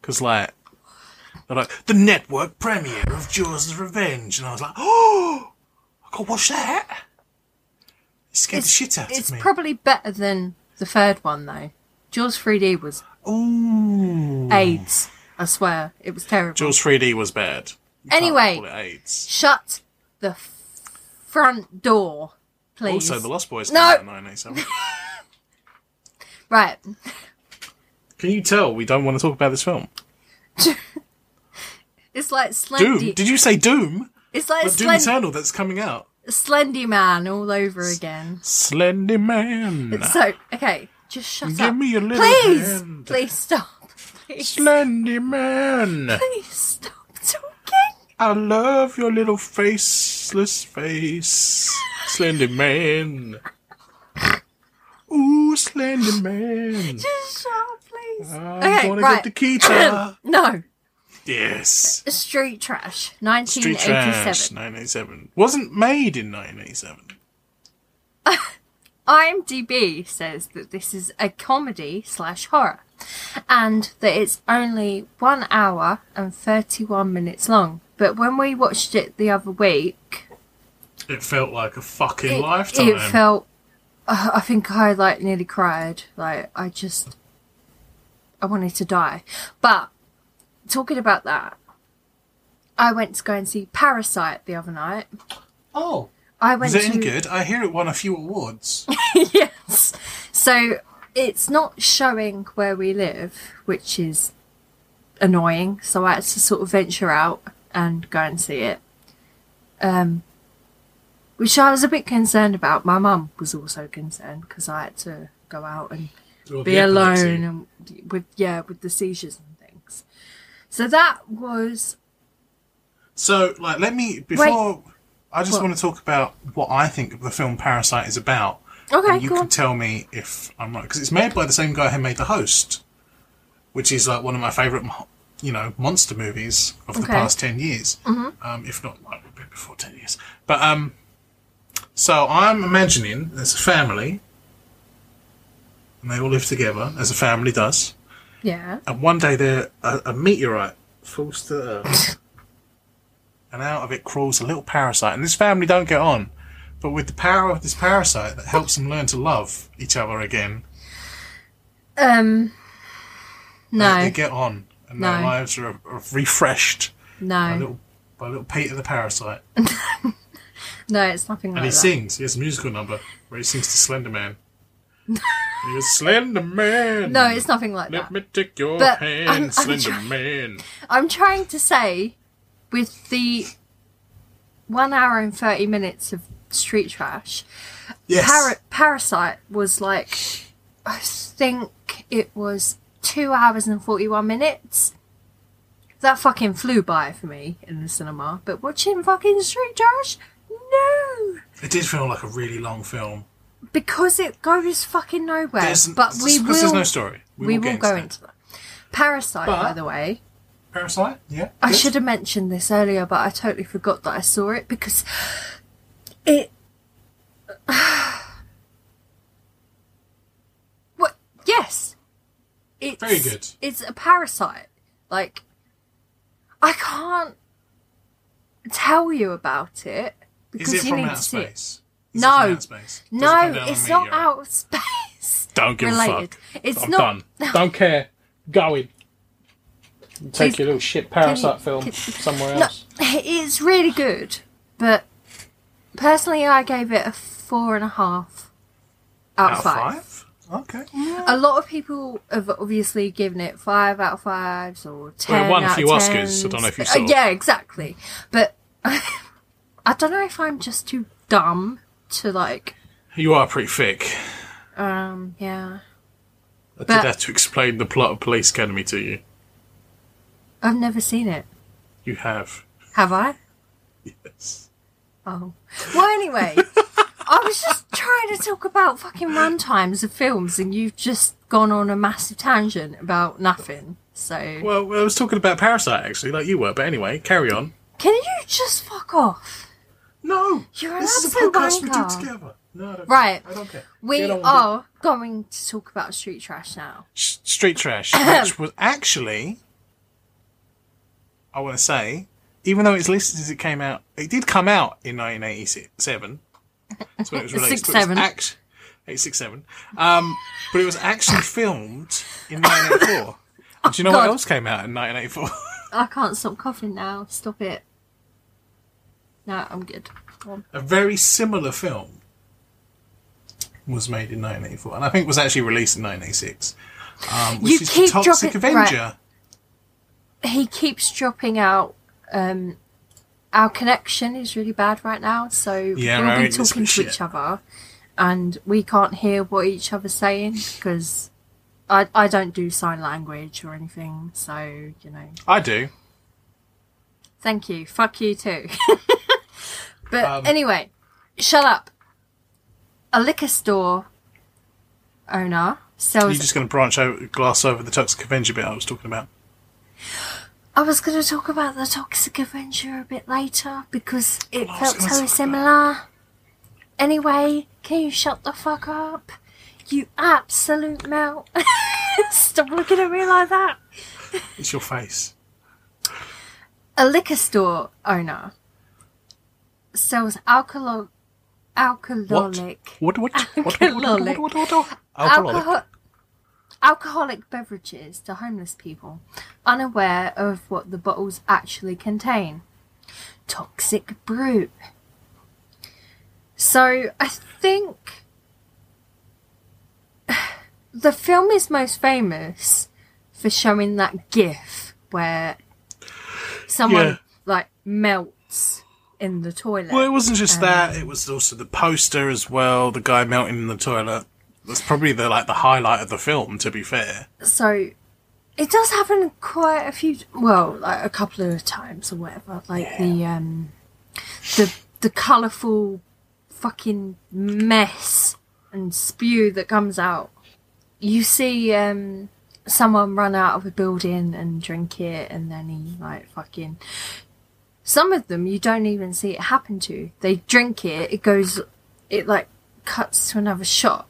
Because like, they're like the network premiere of Jaws: Revenge, and I was like, oh, I got to watch that. It scared the shit out It's of me. It's probably better than the third one, though. Jaws 3D was Ooh, AIDS. I swear. It was terrible. Jaws 3D was bad. You Anyway. AIDS. Shut the front door, please. Also, The Lost Boys came No. out in 1987. Right. Can you tell we don't want to talk about this film? It's like Doom? Slendy. Did you say Doom? It's like But Doom Eternal that's coming out. Slendy Man all over again. Slendy Man. So, okay, just shut Give up. me your little Please, hand. please stop. Please, Slendy Man. please stop. I love your little faceless face. Slender Man. Ooh, Slender Man. Just shut up, please. I'm okay, gonna right. get the guitar. No, yes. Street Trash, Street 1987. Trash, 1987. Wasn't made in 1987. IMDb says that this is a comedy slash horror, and that it's only one hour and 31 minutes long. But when we watched it the other week, It felt like a fucking it, lifetime. it felt. Uh, I think I like nearly cried. Like I just, I wanted to die. But talking about that, I went to go and see Parasite the other night. oh. I went Was it to any good? I hear it won a few awards. yes. So it's not showing where we live, which is annoying. So I had to sort of venture out and go and see it. Um, which I was a bit concerned about. My mum was also concerned because I had to go out and be alone and with yeah with the seizures and things. So that was So, like, let me before. I just What? want to talk about what I think the film Parasite is about. okay. and you Go can tell me if I'm right because it's made by the same guy who made The Host, which is like one of my favourite, mo- you know, monster movies of the Okay. past ten years, um, if not like a bit before ten years. But um, so I'm imagining there's a family. and they all live together as a family does. Yeah. And one day, there a, a meteorite falls to Earth, and out of it crawls a little parasite. And this family don't get on, but with the power of this parasite that helps them learn to love each other again, Um. they, No. they get on, and their No. lives are, are refreshed no. by little by little Peter the parasite. No, it's nothing like And he that. sings. He has a musical number where he sings to Slender Man. You're Slender Man. No, it's nothing like Let that. me take your But hand, I'm- I'm Slender try- Man. I'm trying to say, with the one hour and 30 minutes of street trash, Yes. Para- Parasite was like, I think it was two hours and 41 minutes. That fucking flew by for me in the cinema. But watching fucking street trash? No! It did feel like a really long film. Because it goes fucking nowhere. There's, but we because will, there's no story. We, we will, will go into that. that. Parasite, But- by the way. Parasite? Yeah. I good. should have mentioned this earlier, but I totally forgot that I saw it because it. what? Yes. It's, Very good. It's a parasite. Like, I can't tell you about it because Is it you from need outer to see space? Is No. It space? No, come down on it's a not meteor? out of space. Don't give related. a fuck. It's I'm not. done. Don't care. Going. Take Please- your little shit Can you- parasite film can- somewhere No, else. it's really good, but personally, I gave it a four and a half out, Out of of five. five? Okay. A lot of people have obviously given it five out of fives or ten. won a few of Oscars, I don't know if you saw. Uh, yeah, exactly. But I don't know if I'm just too dumb to like. You are pretty thick. Um. Yeah. I But- did have to explain the plot of Police Academy to you. I've never seen it. You have. Have I? Yes. Oh. Well, anyway, I was just trying to talk about fucking runtimes of films, and you've just gone on a massive tangent about nothing. So, Well, I was talking about Parasite actually, like you were. But anyway, carry on. can you just fuck off? No, You're an this is a podcast we do together. No, I don't Right. I don't care. We Get on with are going to talk about street trash now. it. S- Street Trash, which was actually, I want to say, even though it's listed as it came out, it did come out in 1987. That's when it was released. Six, but it was seven. act- 867. Um, but it was actually filmed in 1984. And do you know what else came out in 1984? I can't stop coughing now. Stop it. No, I'm good. a very similar film was made in 1984, and I think was actually released in 1986. Um, which You is keep Toxic dropping- Avenger. He keeps dropping out. Um, our connection is really bad right now, so Yeah, we'll right, be talking to each other, and we can't hear what each other's saying because I I don't do sign language or anything. So you know, I do. thank you. Fuck you too. but Um, anyway, shut up. A liquor store owner sells. You're just going to branch out, glass over the Toxic Avenger bit I was talking about. I was going to talk about the Toxic Avenger a bit later because it oh, felt so similar. Anyway, can you shut the fuck up? You absolute melt. Stop looking at me like that. It's your face. A liquor store owner sells alcohol, alcoholic, what? What, what, What? alcoholic, alcohol, alcoholic beverages to homeless people, unaware of what the bottles actually contain. Toxic brew. So I think the film is most famous for showing that GIF where someone Yeah. like melts in the toilet. Well, it wasn't just Um, that. It was also the poster as well. The guy melting in the toilet. That's probably the like the highlight of the film. To be fair. so it does happen quite a few well like a couple of times or whatever like the um the the colorful fucking mess and spew that comes out you see um someone run out of a building and drink it and then he like fucking some of them you don't even see it happen to they drink it it goes it like cuts to another shot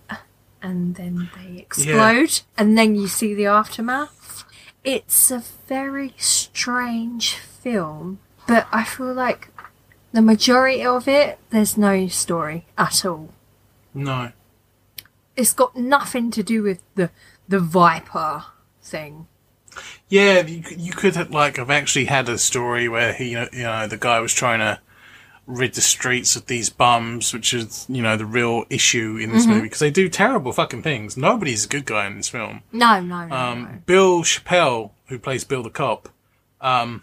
and then they explode, and then you see the aftermath. It's a very strange film, but I feel like the majority of it, there's no story at all. No. It's got nothing to do with the the Viper thing. Yeah, you, could- you could have, like have actually had a story where he, you know, you know, the guy was trying to rid the streets of these bums, which is, you know, the real issue in this movie because they do terrible fucking things. Nobody's a good guy in this film. No, no, no, Um, no. Bill Chepil, who plays Bill the cop, um,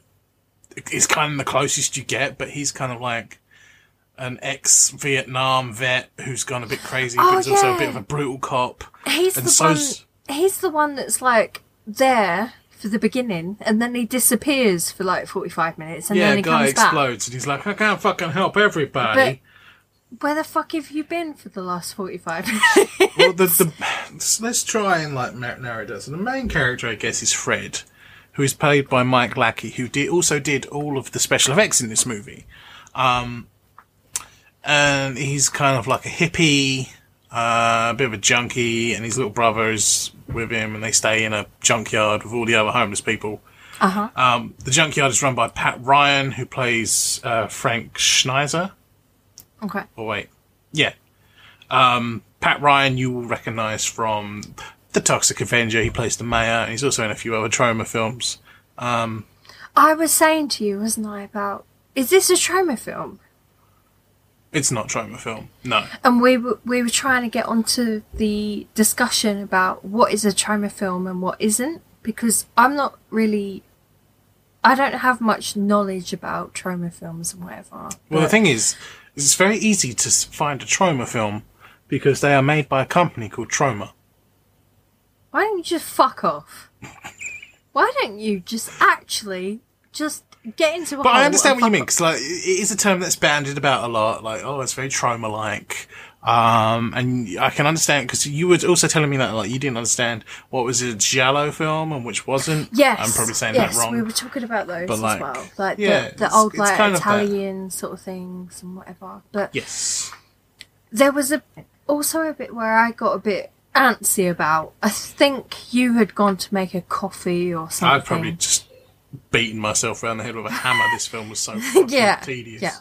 is kind of the closest you get, but he's kind of like an ex-Vietnam vet who's gone a bit crazy, Oh, but he's also a bit of a brutal cop. He's and the so's- one. He's the one that's like there for the beginning, and then he disappears for like forty-five minutes, and yeah, then he guy comes back. explodes, and he's like, "I can't fucking help everybody." Where the fuck have you been for the last forty-five? minutes? well, the, the let's try and like narrow it down. So the main character, I guess, is Fred, who is played by Mike Lackey, who did also did all of the special effects in this movie. Um, and he's kind of like a hippie, uh, a bit of a junkie, and his little brother is with him, and they stay in a junkyard with all the other homeless people. uh huh. Um, the junkyard is run by Pat Ryan, who plays uh, Frank Schnizer. Okay. Oh wait, yeah. Um, Pat Ryan, you will recognise from The Toxic Avenger. He plays the mayor, and he's also in a few other Troma films. I was saying to you, wasn't I, about is this a Troma film? It's not Troma film, no. And we were we were trying to get onto the discussion about what is a Troma film and what isn't, because I'm not really. I don't have much knowledge about Troma films and whatever. Well, the thing is, it's very easy to find a Troma film because they are made by a company called Troma. Why don't you just fuck off? Why don't you just actually just get into But I understand what you mean because like it is a term that's bandied about a lot. Like, oh, it's very Troma-like. Um, and I can understand because you were also telling me that like you didn't understand what was a giallo film and which wasn't. Yes, I'm probably saying yes, that wrong. we were talking about those But, as like, well, like yeah, the, the old like kind of. Italian sort of things and whatever. But yes. there was a also a bit where I got a bit antsy about. I think you had gone to make a coffee or something. I'd probably just beaten myself around the head with a hammer. This film was so fucking yeah, tedious. yeah.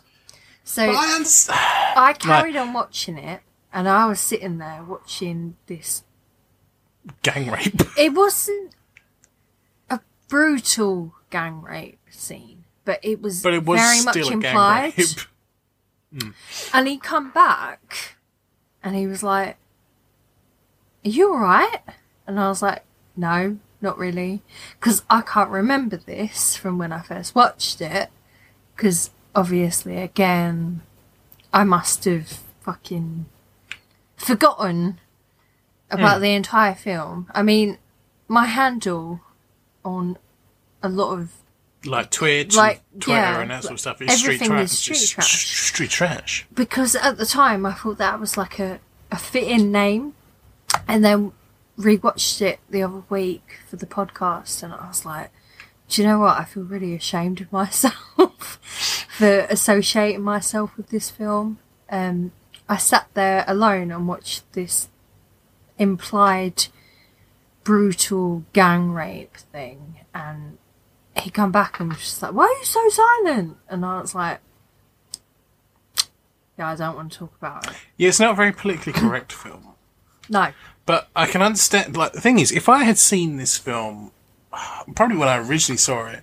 So But I understand. I carried on watching it, and I was sitting there watching this. Gang rape. It wasn't a brutal gang rape scene, but it was, But it was very much a implied. gang rape. Hmm. And he come back, and he was like, "Are you alright?" And I was like, "No, not really," because I can't remember this from when I first watched it. Because obviously, again, I must have fucking forgotten about Hmm. the entire film. I mean, my handle on a lot of Like Twitch, Like, and Twitter, yeah, and that sort of stuff. It's street trash. is street trash. sh- Street trash. because at the time I thought that was like a, a fitting name, and then rewatched it the other week for the podcast, and I was like, do you know what? I feel really ashamed of myself for associating myself with this film. Um, I sat there alone and watched this implied brutal gang rape thing, and he come back and was just like, "Why are you so silent?" And I was like, "Yeah, I don't want to talk about it." Yeah, it's not a very politically correct film. No, But I can understand. Like the thing is, if I had seen this film, probably when I originally saw it,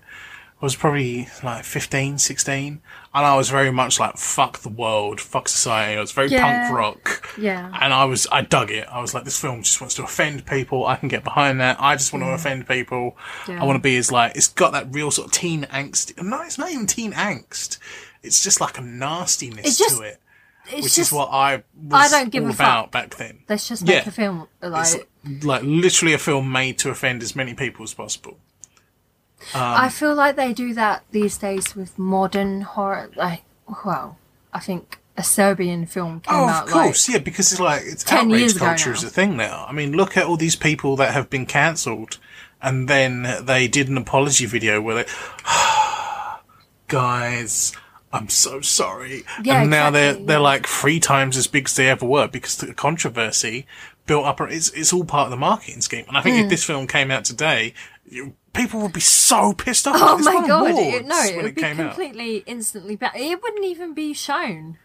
I was probably like 15, 16, and I was very much like "fuck the world, fuck society." I was very Yeah. punk rock, yeah, and I was I dug it. I was like, this film just wants to offend people. I can get behind that. I just want to offend people. Yeah. I want to be as like it's got that real sort of teen angst. No, it's not even teen angst. It's just like a nastiness just- to it, which just is what I was I don't give all a about fuck. back then. let's just make yeah. a film like. It's like literally a film made to offend as many people as possible. Um, I feel like they do that these days with modern horror. Like, well, I think a Serbian film came Oh, out of course, like yeah, because it's like it's 10 outrage culture is a thing now. I mean, look at all these people that have been cancelled, and then they did an apology video where they, guys, I'm so sorry. Yeah, and now they're they're yeah. like three times as big as they ever were because the controversy built up. It's it's all part of the marketing scheme. And I think Hmm. if this film came out today, you, people would be so pissed off. Oh It's my god! It, no, it would it be came out. completely instantly bad. It wouldn't even be shown.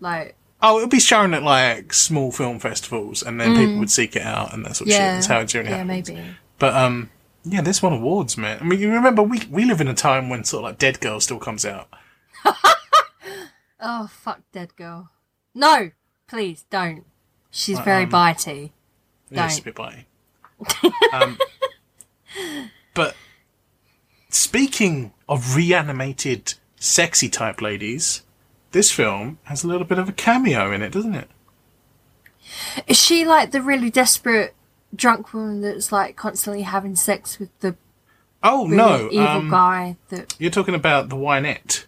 Like, Oh, it would be shown at like small film festivals, and then people would seek it out, and that sort of shit. Hmm. yeah, That's how it generally yeah, happens. maybe. But um, yeah, this won awards, man. I mean, you remember we we live in a time when sort of like Dead Girl still comes out. Oh fuck, dead girl. No, please don't. She's very um, bitey. Yeah, it's a Don't. bit bitey. um, but speaking of reanimated, sexy type ladies, this film has a little bit of a cameo in it, doesn't it? Is she like the really desperate drunk woman that's like constantly having sex with the Oh really no, evil um, guy that you're talking about the Wynette.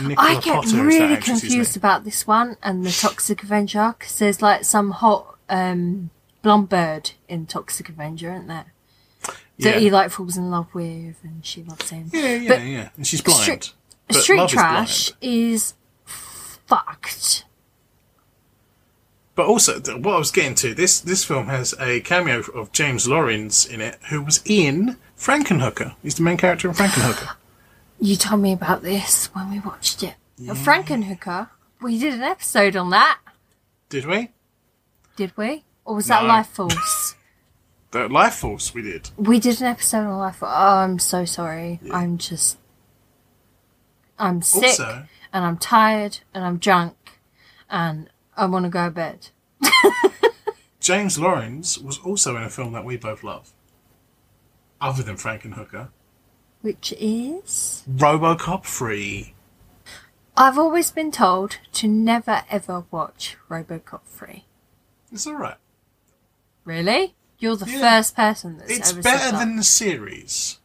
Nicola I get Potter really confused about this one and the Toxic Avenger because there's like some hot um, blonde bird in Toxic Avenger, isn't there? That Yeah. he like falls in love with and she loves him. Yeah, yeah, But yeah. And she's blind. Street, But street love is trash blind. is, fucked. But also, what I was getting to, this this film has a cameo of James Lorinz in it, who was in Frankenhooker. He's the main character in Frankenhooker. You told me about this when we watched it. Frankenhooker. We did an episode on that, Did we? did we? Or was that No. Life Force? The Life Force, we did. we did an episode on Life Force. Oh, I'm so sorry. I'm just. I'm sick Also, and I'm tired and I'm drunk and I want to go to bed. James Lorinz was also in a film that we both love. Other than Frankenhooker. Which is. Robocop 3. I've always been told to never ever watch Robocop 3. It's alright. Really? You're the Yeah. first person that's It's ever better said that. than the series.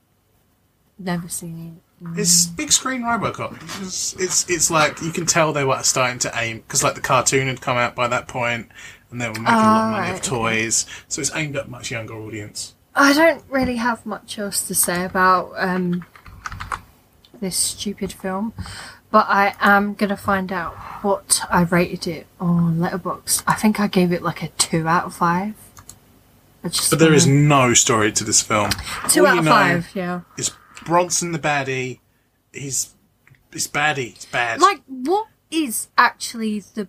Never seen it. It's big screen RoboCop. It's, it's it's like you can tell they were starting to aim because like the cartoon had come out by that point, and they were making a lot of money Ah, of right, toys, so it's aimed at a much younger audience. I don't really have much else to say about um, this stupid film, but I am gonna find out what I rated it on Letterboxd. I think I gave it like a two out of five. I just But there is no story to this film. two All out you of know five. Yeah. Is Bronson the baddie? He's he's baddie. It's bad. Like, what is actually the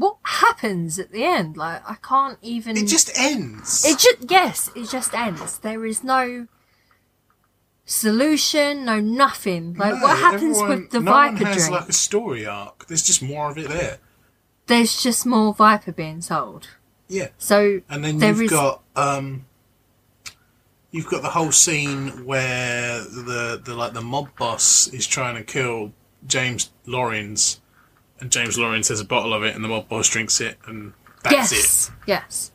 what happens at the end? Like, I can't even. it just ends. It just yes, it just ends. There is no solution, no nothing. Like No, what happens everyone- with the no Viper one has drink? like a story arc. There's just more of it there. There's just more Viper being sold. Yeah. So And then you've is- got um, you've got the whole scene where the the like the mob boss is trying to kill James Lorinz, and James Lorinz has a bottle of it, and the mob boss drinks it, and that's it. yes, yes.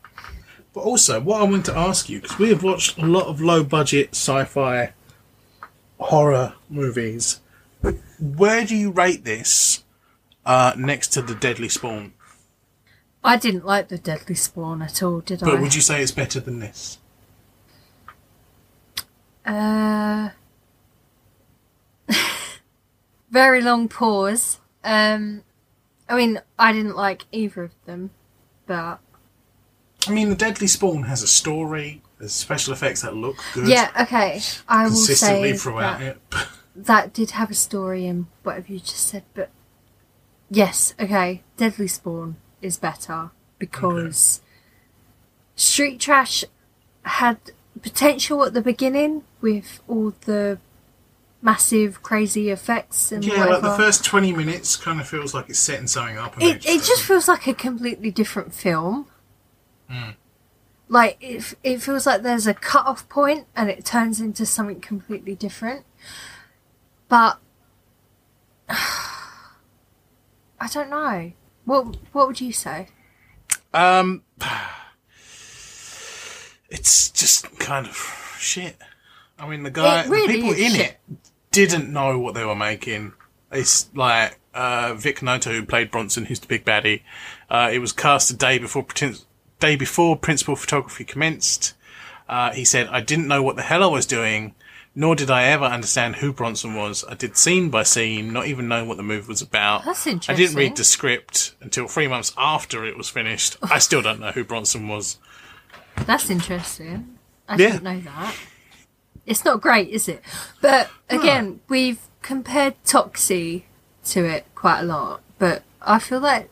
But also, what I want to ask you because we have watched a lot of low budget sci-fi horror movies. Where do you rate this uh, next to the Deadly Spawn? I didn't like the Deadly Spawn at all, did But I? But would you say it's better than this? Uh, very long pause. Um, I mean, I didn't like either of them, but I mean, the Deadly Spawn has a story. There's special effects that look good. yeah, okay. I will consistently say throughout that, it. that did have a story in whatever you just said, but yes, okay. Deadly Spawn is better because Street Trash had potential at the beginning with all the massive crazy effects and yeah, whatever. like the first 20 minutes kind of feels like it's setting something up. It, then it just feels like a completely different film. Hmm. Like it, it feels like there's a cut off point and it turns into something completely different. But I don't know. What what would you say? Um, it's just kind of shit. I mean, the guy, really the people in shit. it didn't know what they were making. It's like uh, Vic Noto, who played Bronson, who's the big baddie. Uh, it was cast a day before pretend- day before principal photography commenced. Uh, he said, "I didn't know what the hell I was doing, nor did I ever understand who Bronson was. I did scene by scene, not even knowing what the movie was about. That's interesting. I didn't read the script until three months after it was finished. I still don't know who Bronson was. That's interesting. I Yeah. didn't know that. It's not great, is it? But hmm. again, we've compared Toxie to it quite a lot, but I feel like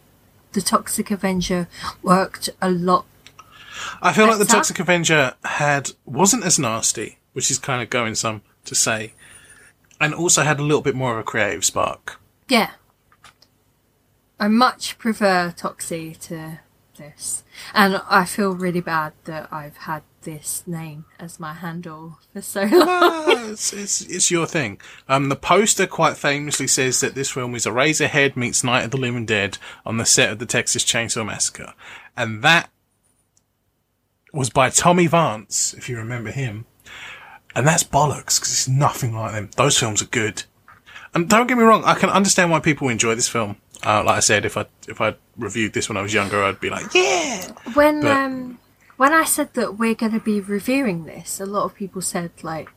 the Toxic Avenger worked a lot. I feel like the Toxic Avenger had wasn't as nasty, which is kind of going some to say, and also had a little bit more of a creative spark. Yeah. I much prefer Toxie to this. And I feel really bad that I've had this name as my handle for so long. It's, it's, it's your thing. Um, the poster quite famously says that this film is Eraserhead meets Night of the Living Dead on the set of the Texas Chainsaw Massacre. And that was by Tommy Vance, if you remember him. And that's bollocks, because it's nothing like them. Those films are good. And don't get me wrong, I can understand why people enjoy this film. Uh, like I said, if I if I reviewed this when I was younger, I'd be like, yeah. When But- um when I said that we're going to be reviewing this, a lot of people said like,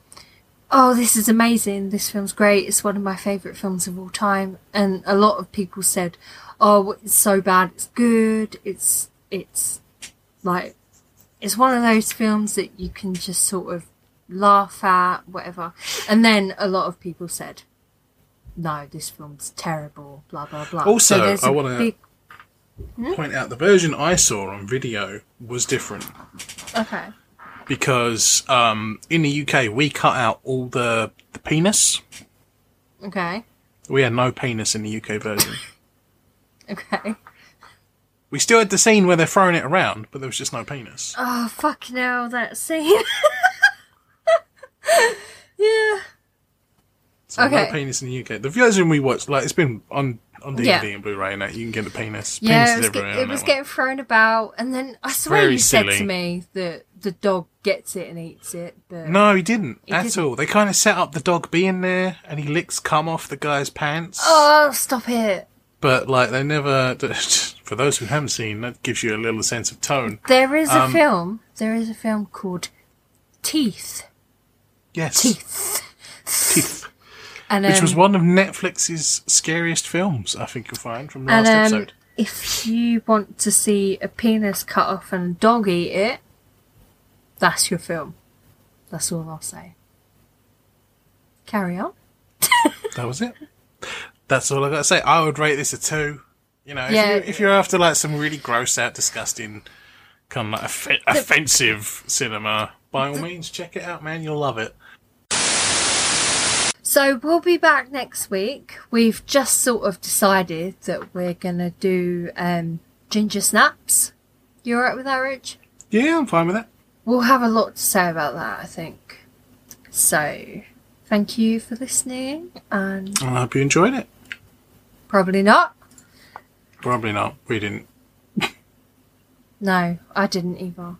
"Oh, this is amazing. This film's great. It's one of my favorite films of all time." And a lot of people said, "Oh, it's so bad. It's good. It's it's like it's one of those films that you can just sort of laugh at, whatever." And then a lot of people said, "No, this film's terrible." Blah blah blah. Also, there's I a wanna- big Point out the version I saw on video was different. okay. because um, in the UK we cut out all the, the penis. Okay. We had no penis in the UK version. Okay. we still had the scene where they're throwing it around, but there was just no penis. Oh fuck hell, that scene. yeah. So okay. no penis in the UK. The version we watched, like it's been on on DVD Yeah. and Blu-ray and that you can get the penis. Yeah, penis it was, everywhere get, it was getting thrown about, and then I swear Very you said to me that the dog gets it and eats it, but No, he didn't He at didn't. all. They kind of set up the dog being there, and he licks cum off the guy's pants. oh, stop it! But like they never. For those who haven't seen, that gives you a little sense of tone. There is a Um, film. There is a film called Teeth. Yes, Teeth. Teeth. And which um, was one of Netflix's scariest films. I think you'll find from the and last um, episode. if you want to see a penis cut off and a dog eat it, that's your film. That's all I'll say. Carry on. That was it. That's all I got to say. I would rate this a two. You know, if, Yeah. you, if you're after like some really gross out, disgusting, kind of like off- offensive cinema, by all means, check it out, man. You'll love it. So we'll be back next week. We've just sort of decided that we're gonna do um, ginger snaps. You're alright with that, Rich? Yeah, I'm fine with that. We'll have a lot to say about that, I think. So, thank you for listening, and I hope you enjoyed it. probably not. Probably not. We didn't. No, I didn't either.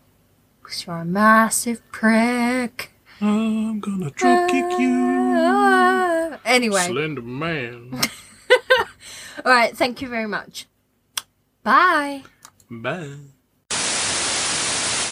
Because you're a massive prick. I'm gonna drop kick you, Ah. Anyway, Slender Man. alright, thank you very much. Bye. Bye.